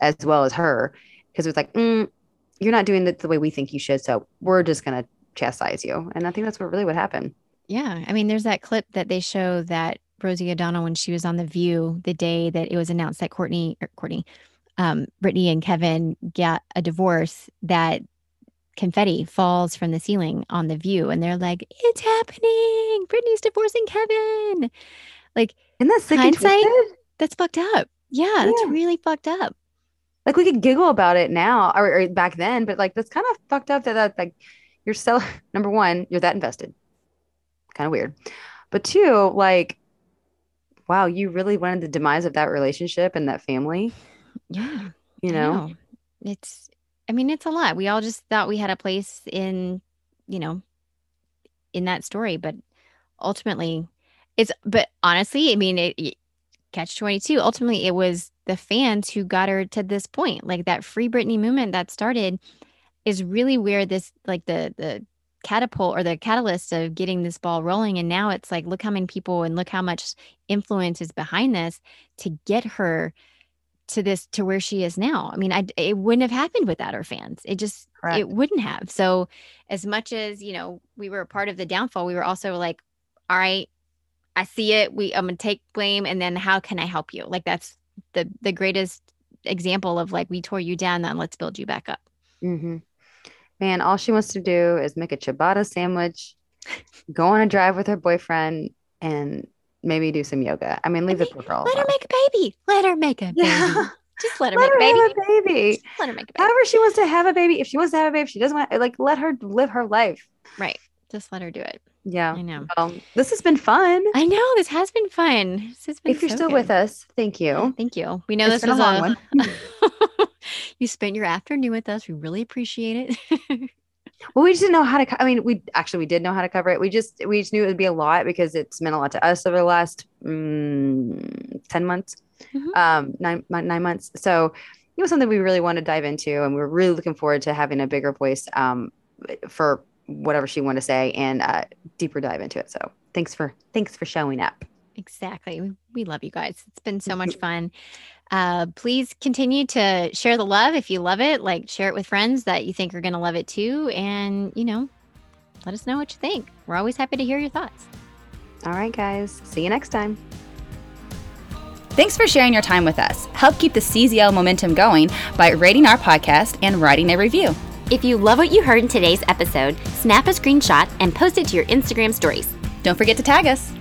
as well as her because it was like, mm, you're not doing it the way we think you should, so we're just gonna chastise you. And I think that's what really what happened. Yeah, I mean, there's that clip that they show that Rosie O'Donnell when she was on the View the day that it was announced that Courtney or Kourtney, um, Britney and Kevin got a divorce that confetti falls from the ceiling on the view and they're like it's happening! Britney's divorcing kevin! Like in that hindsight that's fucked up. Yeah, yeah, that's really fucked up. Like we could giggle about it now or, or back then but like that's kind of fucked up that, that like you're so number one you're that invested. Kind of weird. But two like wow you really wanted the demise of that relationship and that family. Yeah. You know? know. It's I mean, it's a lot. We all just thought we had a place in, you know, in that story, but ultimately, it's. But honestly, I mean, it, it catch twenty two. Ultimately, it was the fans who got her to this point. Like that free Britney movement that started is really where this, like the the catapult or the catalyst of getting this ball rolling. And now it's like, look how many people and look how much influence is behind this to get her to this to where she is now. I mean, I it wouldn't have happened without her fans. It just Correct. it wouldn't have. So as much as, you know, we were a part of the downfall, we were also like, all right, I see it. We I'm gonna take blame and then how can I help you? Like that's the the greatest example of like we tore you down, then let's build you back up. Mm-hmm. Man, all she wants to do is make a ciabatta sandwich, go on a drive with her boyfriend, and maybe do some yoga. I mean, leave the poor girl. Let her make a baby. Let her make a baby. Yeah. Just let her let make her a baby. a baby. Just let her make a baby. However, she wants to have a baby. If she wants to have a baby, if she doesn't want like let her live her life. Right. Just let her do it. Yeah. I know. Well, this has been fun. I know. This has been fun. This has been if you're so still good. with us, thank you. Thank you. We know it's this was a long a, one. you spent your afternoon with us. We really appreciate it. Well, we just didn't know how to. I mean, we actually we did know how to cover it. We just we just knew it would be a lot because it's meant a lot to us over the last mm, ten months, mm-hmm. um, nine nine months. So it was something we really wanted to dive into, and we were really looking forward to having a bigger voice um, for whatever she wanted to say and uh, deeper dive into it. So thanks for thanks for showing up. Exactly. We love you guys. It's been so much fun. Uh, please continue to share the love if you love it. Like share it with friends that you think are going to love it too. And, you know, let us know what you think. We're always happy to hear your thoughts. All right, guys. See you next time. Thanks for sharing your time with us. Help keep the CZL momentum going by rating our podcast and writing a review. If you love what you heard in today's episode, snap a screenshot and post it to your Instagram stories. Don't forget to tag us.